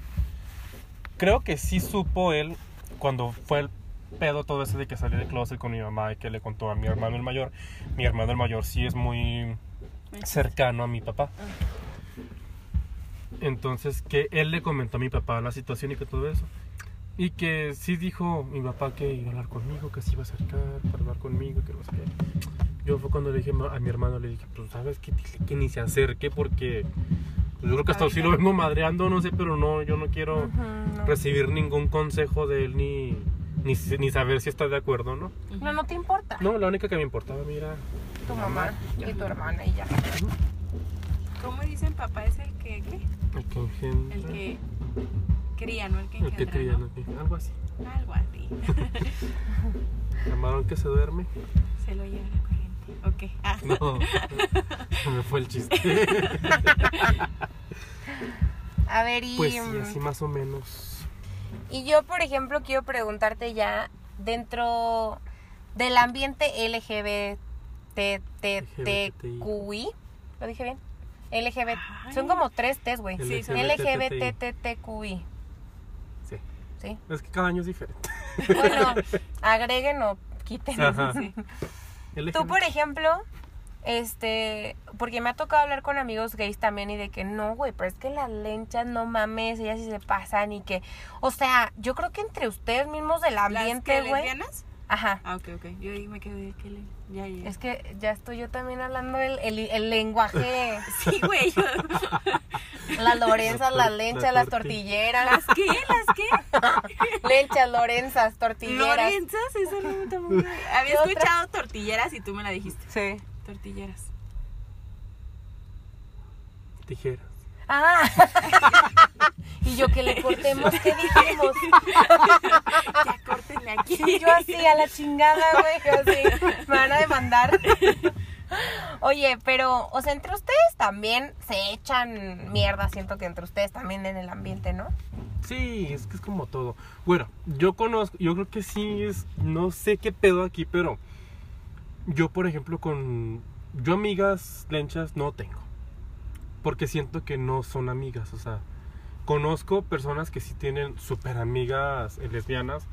Creo que sí supo él cuando fue el pedo todo ese de que salí de closet con mi mamá y que le contó a mi hermano el mayor. Mi hermano el mayor sí es muy cercano a mi papá. Entonces que él le comentó a mi papá la situación y que todo eso. Y que sí dijo mi papá que iba a hablar conmigo, que se iba a acercar para hablar conmigo, que no sé qué. Yo fue cuando le dije a mi hermano, le dije, pues sabes que, dile que ni se acerque porque pues, yo creo que hasta sí lo vengo madreando, no sé, pero no, yo no quiero no. recibir ningún consejo de él ni, ni, ni saber si está de acuerdo, ¿no? No, no te importa. No, la única que me importaba, mira, tu mamá y tu hermana y ya. ¿Cómo dicen papá es el que qué? el que engendra, El que cría, no el que el que engendra, cría, ¿no? ¿no? Algo así. Algo así. Camarón que se duerme. Se lo lleva. Ok. Ah. No, se me fue el chiste. A ver, y, Pues sí, mm, así más o menos. y yo, por ejemplo, quiero preguntarte ya dentro del ambiente LGBTQI. ¿Lo dije bien? LGBT. Ay. Son como tres T's, güey. Sí, son LGBTTQI. Sí. Sí. Es que cada año es diferente. Bueno, agreguen o quiten. Ajá. Sí. Tú, por ejemplo, este, porque me ha tocado hablar con amigos gays también y de que no, güey, pero es que las lenchas, no mames, ellas sí se pasan y que, o sea, yo creo que entre ustedes mismos del ¿Las ambiente, que güey. lesbianas? Ajá. Ah, ok, ok. Yo ahí me quedé. ¿qué le... Ya, ya. Es que ya estoy yo también hablando el, el, el lenguaje, Sí, güey. yo- las lorenzas, La las lenchas, la las torti- tortilleras, ¿Las qué? ¿Las qué? lenchas, lorenzas, tortilleras. Lorenzas, eso no tampoco. Había ¿Qué otra? escuchado tortilleras y tú me la dijiste. Sí. Tortilleras. Tijeras. Ah. y yo que le cortemos, ¿qué dijimos? Ya córtenle aquí. Sí, yo así a la chingada, güey, yo así, me van a demandar. Oye, pero, o sea, entre ustedes también se echan mierda, siento que entre ustedes también en el ambiente, ¿no? Sí, es que es como todo. Bueno, yo conozco, yo creo que sí es, no sé qué pedo aquí, pero yo, por ejemplo, con, yo amigas lenchas no tengo. Porque siento que no son amigas, o sea, conozco personas que sí tienen súper amigas lesbianas,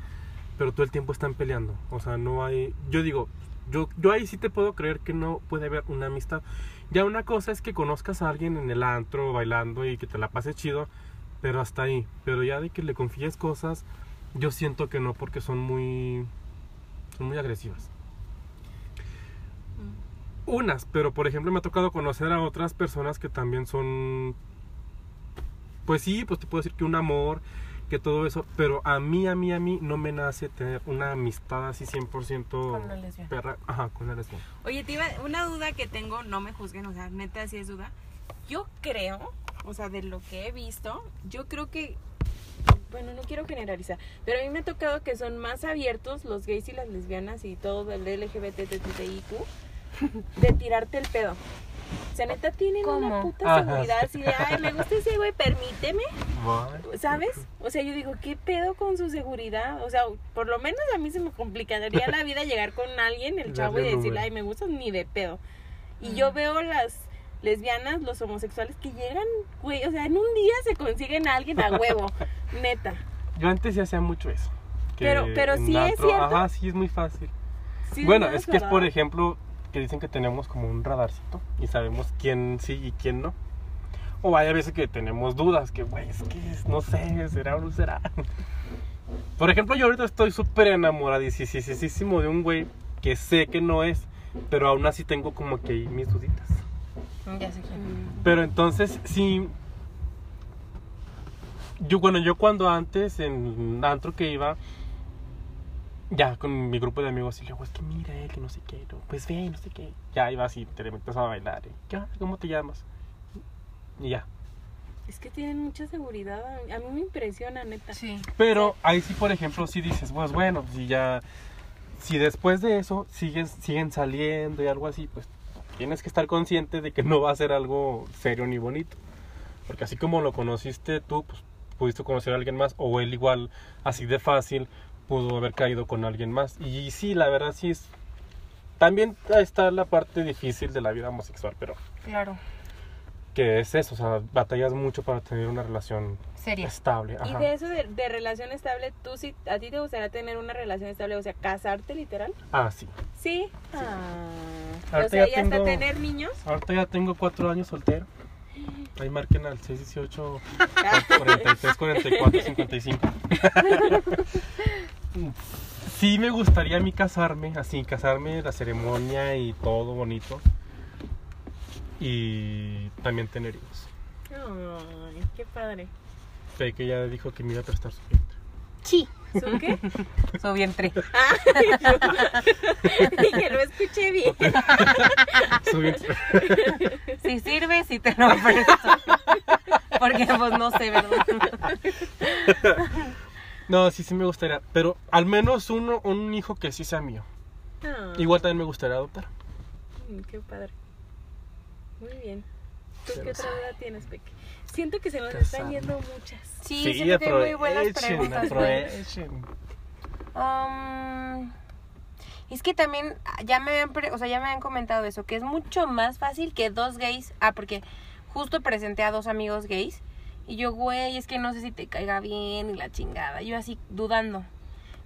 pero todo el tiempo están peleando. O sea, no hay, yo digo, yo, yo ahí sí te puedo creer que no puede haber una amistad. Ya una cosa es que conozcas a alguien en el antro bailando y que te la pases chido, pero hasta ahí. Pero ya de que le confíes cosas, yo siento que no, porque son muy, son muy agresivas. Unas, pero por ejemplo me ha tocado conocer a otras personas que también son, pues sí, pues te puedo decir que un amor, que todo eso, pero a mí, a mí, a mí no me nace tener una amistad así 100% Con lesbiana. perra, ajá, con una lesbiana. Oye, te iba, una duda que tengo, no me juzguen, o sea, neta, si es duda. Yo creo, o sea, de lo que he visto, yo creo que, bueno, no quiero generalizar, pero a mí me ha tocado que son más abiertos los gays y las lesbianas y todo el LGBTTIQ de tirarte el pedo. O sea, neta, tienen una ¿Cómo? puta Ajá. seguridad así de, ay, me gusta ese güey, permíteme. ¿Sabes? O sea, yo digo, ¿qué pedo con su seguridad? O sea, por lo menos a mí se me complicaría la vida llegar con alguien, el chavo, y decirle, ay, me gustas ni de pedo. Y yo veo las lesbianas, los homosexuales que llegan, güey, o sea, en un día se consiguen a alguien a huevo, neta. Yo antes sí hacía mucho eso. Pero- pero sí es cierto. Ajá, sí es muy fácil. Sí, bueno, no, es que es por ejemplo que dicen que tenemos como un radarcito y sabemos quién sí y quién no. O hay veces que tenemos dudas, que güey, es que no sé, será o no será. Por ejemplo, yo ahorita estoy súper enamoradísimo de un güey que sé que no es, pero aún así tengo como que mis duditas. Ya sé quién. Pero entonces, sí. Yo, bueno, yo cuando antes en antro que iba, ya con mi grupo de amigos, y luego es que mira, eh, que no sé qué, y luego, pues ve, no sé qué. Ya iba así, te empezaba a bailar. Y, ¿Qué onda? ¿Cómo te llamas? Y ya. Es que tienen mucha seguridad, a mí me impresiona, neta. Sí. Pero ahí sí, por ejemplo, sí dices, pues bueno, si ya. Si después de eso siguen, siguen saliendo y algo así, pues tienes que estar consciente de que no va a ser algo serio ni bonito. Porque así como lo conociste tú, pues pudiste conocer a alguien más, o él igual, así de fácil, pudo haber caído con alguien más. Y sí, la verdad sí es. También está la parte difícil de la vida homosexual, pero Claro. porque es eso, o sea, batallas mucho para tener una relación Seria. estable. Y Ajá. de eso de, de relación estable, ¿tú sí, a ti te gustaría tener una relación estable? O sea, casarte literal. Ah, sí. Sí. Ah. O Ahorita sea, ya y hasta tengo- tener niños. Ahorita ya tengo cuatro años soltero. Ahí marquen al 618 43 44 55. Sí me gustaría a mí casarme, así, casarme, la ceremonia y todo bonito. Y también tener hijos. Ay, qué padre. Sé que ella dijo que me iba a prestar su vientre. Sí. ¿Son qué? Su vientre. Dije, lo escuché bien. Su vientre. Si sirve, si te lo presto. Porque pues no sé, ¿verdad? No, sí, sí me gustaría. Pero al menos uno, un hijo que sí sea mío. Ah, Igual también me gustaría adoptar. mm, qué padre. Muy bien. ¿Tú qué otra sí. duda tienes, Peque? Siento que se nos están yendo muchas. Sí, siento que hay muy buenas preguntas. Um, es que también ya me habían, pre- o sea, ya me habían comentado eso, que es mucho más fácil que dos gays. Ah, porque justo presenté a dos amigos gays y yo, güey, es que no sé si te caiga bien y la chingada. Yo así dudando.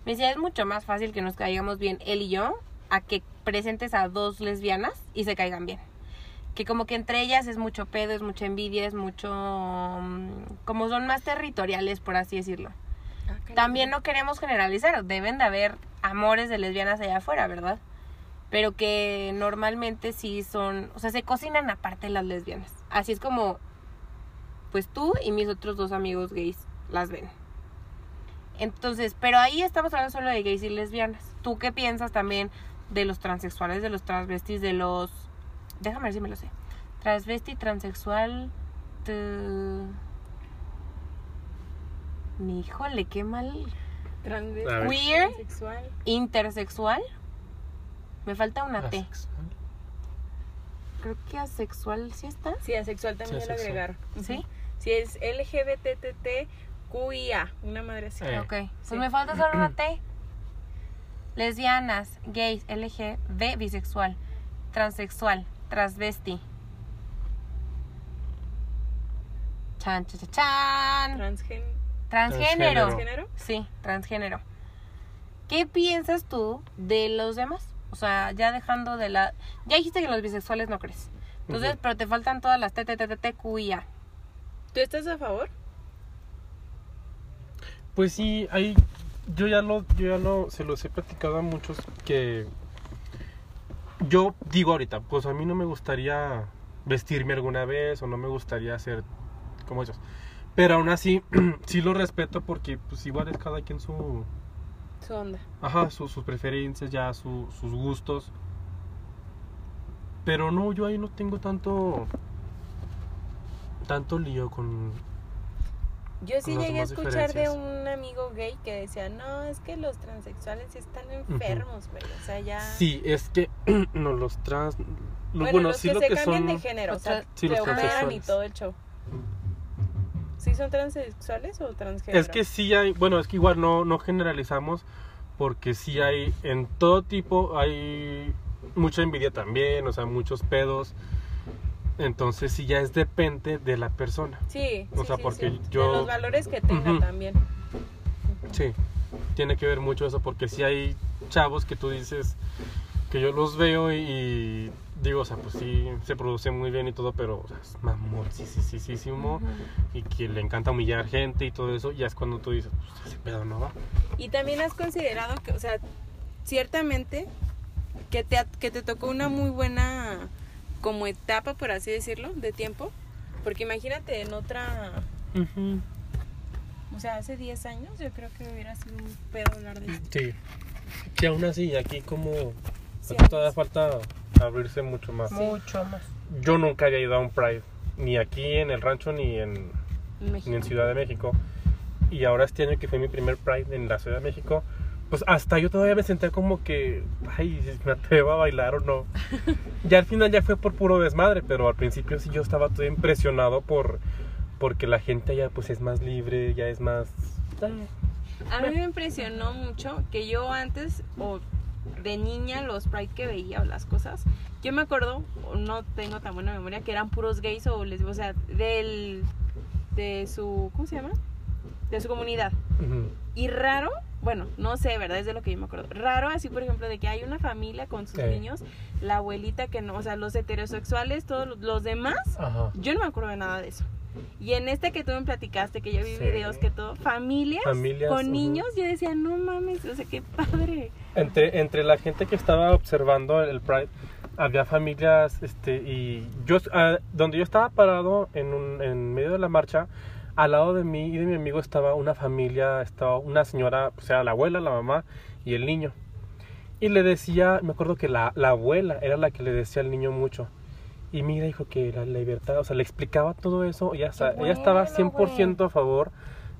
Me decía, es mucho más fácil que nos caigamos bien él y yo a que presentes a dos lesbianas y se caigan bien. Que como que entre ellas es mucho pedo, es mucha envidia, es mucho... mm, como son más territoriales, por así decirlo. También no queremos generalizar, deben de haber amores de lesbianas allá afuera, ¿verdad? Pero que normalmente sí son, o sea, se cocinan aparte las lesbianas. Así es como, pues tú y mis otros dos amigos gays las ven. Entonces, pero ahí estamos hablando solo de gays y lesbianas. ¿Tú qué piensas también de los transexuales, de los transvestis, de los... Déjame ver si me lo sé. Transvesti, transexual... t- Mi híjole, qué mal. Transvesti. Queer. Sexual. Intersexual. Me falta una T. Asexual. Creo que asexual sí está. Sí, asexual también Sí, lo agregaron. ¿Sí? Sí, es LGBTTQIA, una madre así. Eh. Ok. Pues Sí. me falta solo una T. Lesbianas, gays, LGB, bisexual, transexual, transvesti. Chan, chan, chan. Transgen... Transgénero. ¿Transgénero? Sí, transgénero. ¿Qué piensas tú de los demás? O sea, ya dejando de la... Ya dijiste que los bisexuales no crees. Entonces, pero te faltan todas las TTTTQIA. ¿Tú estás a favor? Pues sí, hay, yo ya lo, yo ya lo, se los he platicado a muchos que yo digo ahorita, pues a mí no me gustaría vestirme alguna vez o no me gustaría ser como ellos. Pero aún así, sí lo respeto porque pues igual es cada quien su, Su onda. ajá, su- sus preferencias, ya su- sus gustos. Pero no, yo ahí no tengo tanto, tanto lío con, Yo sí Con llegué a escuchar de un amigo gay que decía, no, es que los transexuales sí están enfermos, güey. O sea, ya... Sí, es que no los trans. Bueno, bueno, los sí que lo se que cambian son. de género, o los sea, Sí, operan y todo el show. ¿Sí son transexuales o transgénero? Es que sí hay. Bueno, es que igual no, no generalizamos. Porque sí hay. En todo tipo hay mucha envidia también. O sea, muchos pedos. Entonces sí ya es depende de la persona. Sí, O sí, sea, sí, porque sí. yo- De los valores que tenga también. Sí. Tiene que ver mucho eso. Porque sí hay chavos que tú dices. Que yo los veo y. y digo, o sea, pues sí, se produce muy bien y todo, pero o sea, es mamón, sí, sí, sí, sí, sí, humo. y que le encanta humillar gente y todo eso, ya es cuando tú dices, pues ese pedo no va. Y también has considerado que, o sea, ciertamente que te, que te tocó una muy buena como etapa, por así decirlo, de tiempo. Porque imagínate en otra, o sea, hace 10 años yo creo que hubiera sido un pedo hablar de esto. Sí. Que aún así, aquí como Sí, aquí todavía falta abrirse mucho más. Mucho más. Yo nunca había ido a un Pride, ni aquí en el rancho ni en, ni en Ciudad de México. Y ahora este año que fue mi primer Pride en la Ciudad de México, pues hasta yo todavía me senté como que, ay, me atrevo a bailar o no. Ya al final ya fue por puro desmadre, pero al principio sí yo estaba todo impresionado por porque la gente allá pues es más libre, ya es más... A mí me impresionó mucho que yo antes, o de niña los Pride que veía o las cosas, yo me acuerdo, no tengo tan buena memoria, que eran puros gays o les o sea, del de su ¿cómo se llama? De su comunidad. Y raro, bueno, no sé, ¿verdad? Es de lo que yo me acuerdo. Raro así, por ejemplo, de que hay una familia con sus Sí. niños, la abuelita que no, o sea, los heterosexuales, todos los- demás, Ajá. yo no me acuerdo de nada de eso. Y en este que tú me platicaste, que yo vi Sí. videos, que todo, familias, Familias, con niños, yo decía, no mames, o sea, qué padre. Entre, entre la gente que estaba observando el Pride, había familias, este, y yo, ah, donde yo estaba parado en, un, en medio de la marcha, al lado de mí y de mi amigo estaba una familia, estaba una señora, o sea, la abuela, la mamá y el niño. Y le decía, me acuerdo que la, la abuela era la que le decía al niño mucho. Y mira, hijo, que la libertad, o sea, le explicaba todo eso. Ella, sa- ella estaba bueno, 100% a favor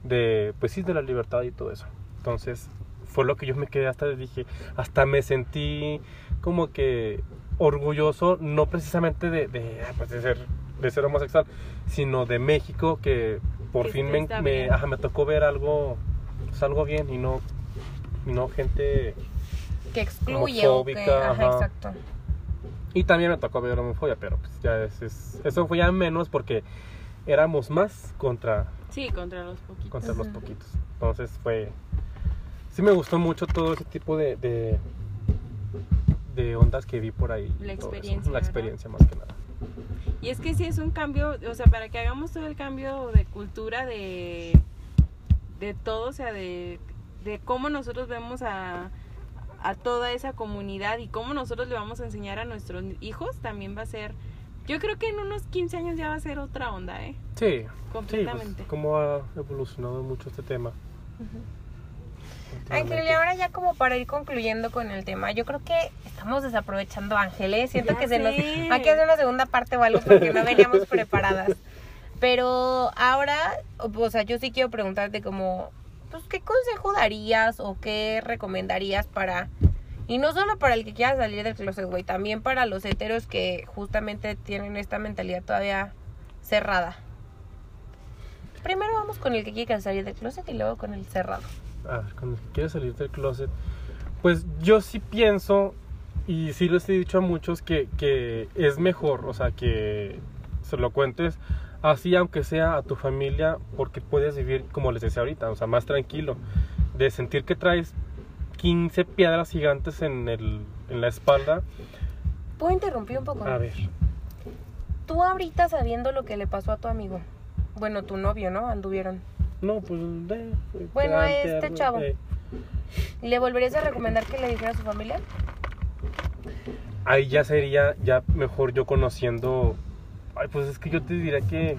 de, pues sí, de la libertad y todo eso. Entonces, fue lo que yo me quedé hasta dije, hasta me sentí como que orgulloso, no precisamente de, de, ah, pues, de ser, de ser homosexual, sino de México, que por fin me, me, ajá, me tocó ver algo, pues, algo bien y no, y no gente... Que excluye o que... Homofóbica, Ajá, ajá. exacto. Y también me tocó ver homofobia, pero pues ya es, es- eso fue ya menos porque éramos más contra, Sí, contra los poquitos. contra los poquitos. Entonces fue... Sí me gustó mucho todo ese tipo de, de, de ondas que vi por ahí. La experiencia, La ¿verdad? experiencia más que nada. Y es que sí es un cambio, o sea, para que hagamos todo el cambio de cultura de, de todo, o sea, de, de cómo nosotros vemos a, a toda esa comunidad y cómo nosotros le vamos a enseñar a nuestros hijos, también va a ser, yo creo que en unos 15 años ya va a ser otra onda, ¿eh? Sí, sí, Completamente. pues, cómo ha evolucionado mucho este tema. Ángel, y ahora ya como para ir concluyendo con el tema, yo creo que estamos desaprovechando a Ángel, ¿eh? Siento Ya que se nos... sé. Hay que hacer una segunda parte o algo porque no veníamos preparadas. Pero ahora, o sea, yo sí quiero preguntarte como, pues, ¿qué consejo darías o qué recomendarías para... Y no solo para el que quiera salir del closet, güey, también para los heteros que justamente tienen esta mentalidad todavía cerrada. Primero vamos con el que quiere salir del closet y luego con el cerrado. A ver, cuando quieres salir del closet, pues yo sí pienso, y sí les he dicho a muchos, que, que es mejor, o sea, que se lo cuentes así, aunque sea a tu familia, porque puedes vivir, como les decía ahorita, o sea, más tranquilo, de sentir que traes 15 piedras gigantes en, el, en la espalda. ¿Puedo interrumpir un poco? A ver, Tú ahorita sabiendo lo que le pasó a tu amigo. Bueno, tu novio, ¿no? Anduvieron. No, pues... de- Bueno, a este algo, chavo. eh. ¿Le volverías a recomendar que le dijera a su familia? ahí ya sería ya mejor yo conociendo ay pues es que yo te diría que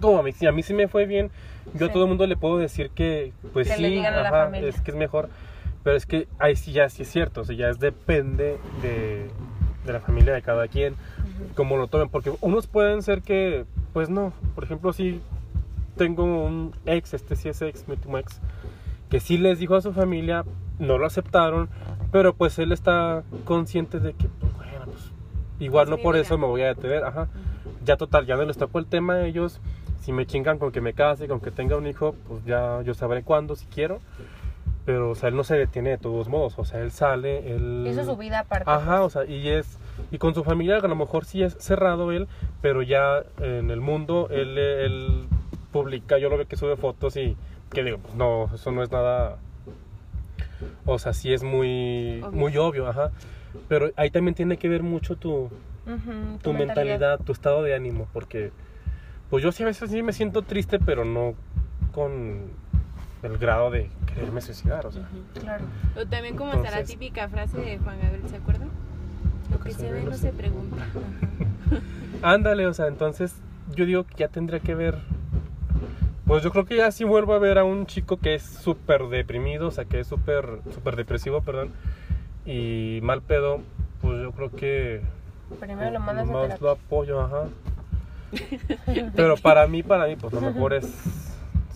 como a mí si a mí sí me fue bien yo Sí. a todo el mundo le puedo decir que pues Que sí ajá, es que es mejor pero es que ahí sí ya sí es cierto o sea ya es depende de, de la familia de cada quien como lo tomen porque unos pueden ser que pues no por ejemplo si tengo un ex este sí es ex ex que sí les dijo a su familia no lo aceptaron pero pues él está consciente de que pues bueno pues igual no por vida. eso me voy a detener ajá ya total ya no les tocó el tema a ellos si me chingan con que me case con que tenga un hijo pues ya yo sabré cuándo si quiero pero o sea él no se detiene de todos modos o sea él sale él Eso es su vida aparte. Ajá, o sea, y es y con su familia a lo mejor sí es cerrado él, pero ya en el mundo él, él publica, yo lo veo que sube fotos y que digo, pues no, eso no es nada, o sea, sí es muy, Obvio. muy obvio, ajá, pero ahí también tiene que ver mucho tu, Ujú, tu mentalidad, tu estado de ánimo, porque pues yo sí a veces sí me siento triste, pero no con el grado de quererme suicidar, o sea. Claro. O también como está la Entonces- típica frase de Juan Gabriel, ¿se acuerdan? Lo que se ve no se pregunta. Ándale, o sea, entonces yo digo que ya tendría que ver. Pues yo creo que ya si vuelvo a ver a un chico que es súper deprimido, o sea, que es súper súper depresivo, perdón, y mal pedo, pues yo creo que Primero lo mandas a más terapia. lo apoyo, ajá. Pero para mí, para mí, pues lo mejor es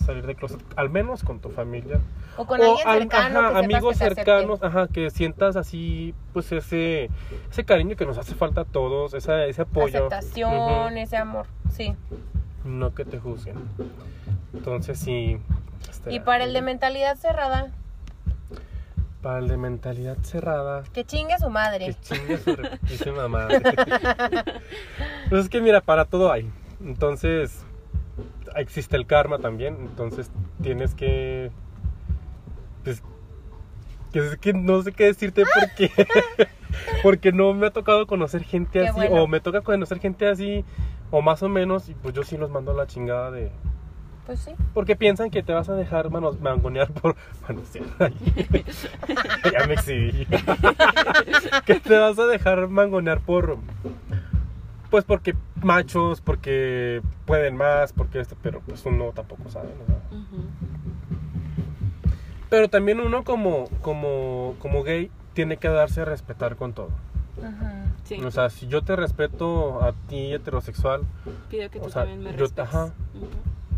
salir de closet, al menos con tu familia. O con o alguien al- cercano. ajá, que amigos que cercanos, ajá, que sientas así, pues ese, ese cariño que nos hace falta a todos, esa, ese apoyo. Aceptación, Ujú. ese amor. Sí. No que te juzguen. Entonces sí. Y estaría para el de bien. mentalidad cerrada, Para el de mentalidad cerrada, Que chingue su madre. que chingue su reputísima madre. pues es que mira, para todo hay. Entonces, existe el karma también. Entonces, tienes que. Pues. Que es que no sé qué decirte porque. porque no me ha tocado conocer gente Qué así. bueno. O me toca conocer gente así. O más o menos. Y pues yo sí los mando a la chingada de. Pues sí. Porque piensan que te vas a dejar manos, mangonear por. Manosear. ya me exhibí. que te vas a dejar mangonear por. Pues porque machos, porque pueden más, porque esto, pero pues uno tampoco sabe, ¿no? Pero también uno como, como, como gay tiene que darse a respetar con todo. Ajá. Sí, O sea, si yo te respeto a ti heterosexual, pido que tú o sea, también me yo- respetes. ajá. Ujú.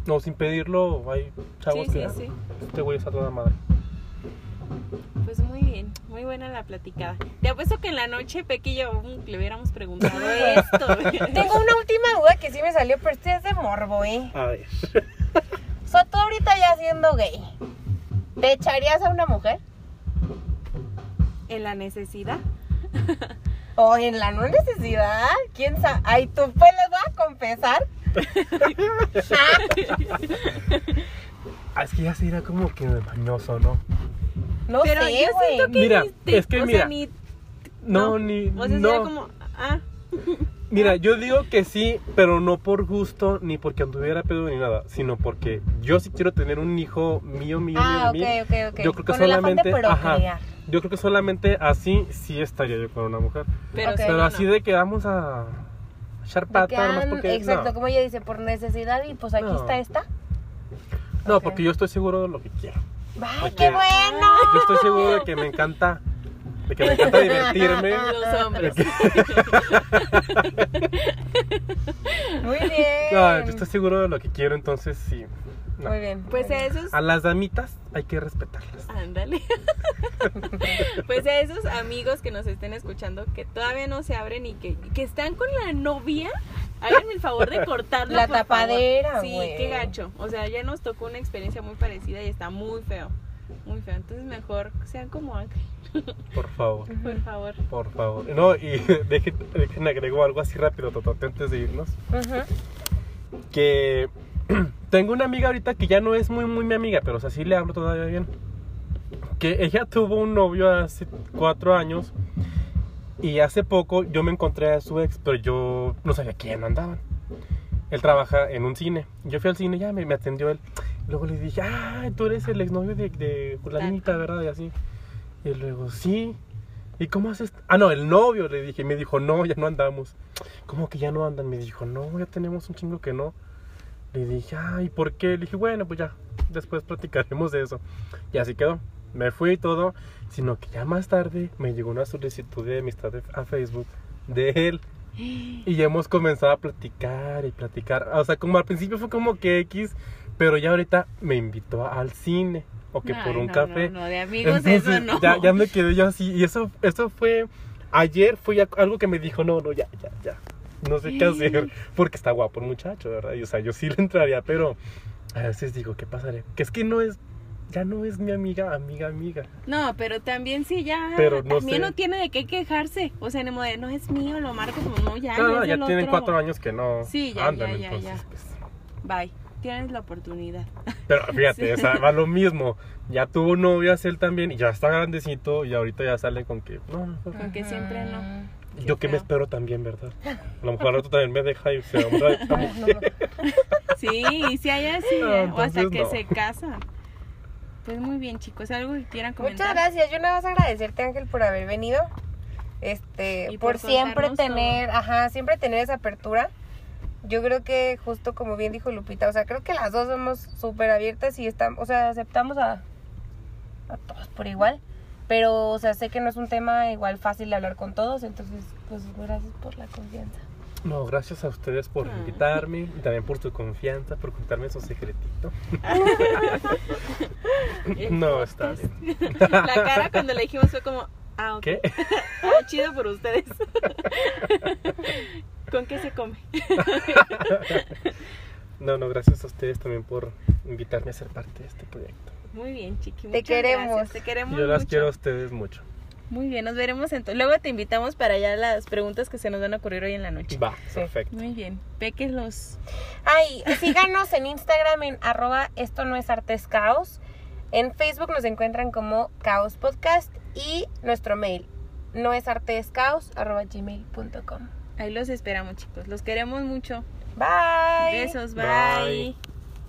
No sin pedirlo, hay chavos Sí, que sí, sí. este güey es a toda madre. Pues muy bien, muy buena la platicada. Te apuesto que en la noche Peque y yo mm, le hubiéramos preguntado esto. Tengo una última duda que sí me salió, pero este es de morbo, ¿eh? A ver. O sea, tú ahorita ya siendo gay, ¿te echarías a una mujer? en la necesidad. ¿O en la no necesidad? ¿Quién sabe? Ay, tú pues les voy a confesar. Ah, es que ya sería como que mañoso, ¿no? No Pero sé, yo güey. siento que Mira, ni es que o mira, sea, ni, No, ni. o sea, no. sería como, ah, Mira, yo digo que sí, pero no por gusto ni porque anduviera pedo ni nada, sino porque yo sí quiero tener un hijo mío, mío, Ah, ok, mío, mío. ok, ok. Yo creo que Con solamente, ajá, yo creo que solamente así sí estaría yo con una mujer. pero, Pero no, así no. de que vamos a echar pata, ah, porque exacto, no. como ella dice, por necesidad y pues aquí No. está esta. No, porque yo estoy seguro de lo que quiero. ¡Ay, Porque- qué bueno! Yo estoy seguro de que me encanta, de que me encanta divertirme. Los hombres. Muy bien. No, yo estoy seguro de lo que quiero, entonces sí. No. Muy bien. Pues a esos A las damitas hay que respetarlas. Ándale. pues a esos amigos que nos estén escuchando que todavía no se abren y que, que están con la novia, háganme el favor de cortarlo. La por favor. tapadera, Sí, qué gacho. O sea, ya nos tocó una experiencia muy parecida y está muy feo. Muy feo. Entonces mejor sean como Ángel, Por favor. por favor. Por favor. No, y dejen, dejen agrego algo así rápido, Totote, antes de irnos. Ujú. Que tengo una amiga ahorita que ya no es muy, muy mi amiga, pero o sea, sí le hablo todavía bien. Que ella tuvo un novio hace cuatro años y hace poco yo me encontré a su ex, pero yo no sabía quién andaban. Él trabaja en un cine. Yo fui al cine, ya me, me atendió él. Luego le dije, ah, tú eres el exnovio de, de Julanita, ¿verdad? Y así. Y luego, sí. ¿Y cómo haces? Ah, no, el novio, le dije. Y me dijo, no, ya no andamos. ¿Cómo que ya no andan? Me dijo, no, ya tenemos un chingo que no. Le dije, ay, ¿por qué? Le dije, bueno, pues ya, después platicaremos de eso. Y así quedó. Me fui y todo. Sino que ya más tarde me llegó una solicitud de amistad a Facebook de él. Y ya hemos comenzado a platicar y platicar. O sea, como al principio fue como que X, pero ya ahorita me invitó al cine. O que por un no, café. No, no, de amigos Entonces, eso no. ya, ya me quedé yo así. Y eso, eso fue. Ayer fue algo que me dijo: no, no, ya, ya, ya. No sé qué hacer. Porque está guapo el muchacho, ¿verdad? Y, o sea, yo sí le entraría, pero a veces digo: ¿qué pasaré? Que es que no es. Ya no es mi amiga, amiga, amiga. No, pero también sí ya. Pero no también sé. no tiene de qué quejarse. O sea, en el modo de, no es mío, lo marco como no, ya. no, no ya tienen otro. cuatro años que no Sí, ya, andan, ya, ya, entonces, ya. pues. Bye. Tienes la oportunidad. Pero fíjate, o sea, va lo mismo. Ya tuvo novias él también y ya está grandecito y ahorita ya sale con que. No, no, no. Aunque siempre no. Yo que me espero también, ¿verdad? A lo mejor al rato también me deja y se de esta mujer. Sí, y si hay así, No, o hasta que no. se casan. Pues muy bien, chicos. ¿Algo que quieran comentar? Muchas gracias. Yo nada más agradecerte, Ángel, por haber venido. Este, Y por, por siempre tener, ajá, siempre tener esa apertura. Yo creo que justo como bien dijo Lupita, o sea, creo que las dos somos súper abiertas y estamos, o sea, aceptamos a, a todos por igual. Pero, o sea, sé que no es un tema igual fácil de hablar con todos, entonces, pues gracias por la confianza. No, gracias a ustedes por Ah. invitarme y también por su confianza, por contarme su secretito. No, está bien. La cara cuando le dijimos fue como, ah. ¿Qué? Ah, chido por ustedes. ¿Con qué se come? No, no, gracias a ustedes también por invitarme a ser parte de este proyecto. Muy bien, chiqui. Te muchas queremos. gracias, Te queremos Yo las mucho. quiero a ustedes mucho. Muy bien, nos veremos entonces. Luego te invitamos para ya las preguntas que se nos van a ocurrir hoy en la noche. Va, perfecto. Muy bien. Peques los. Ay, síganos en Instagram en arroba esto no es artes caos. En Facebook nos encuentran como Caos Podcast y nuestro mail no es artes caos arroba gmail.com. Ahí los esperamos, chicos. Los queremos mucho. Bye. Besos, Bye. bye.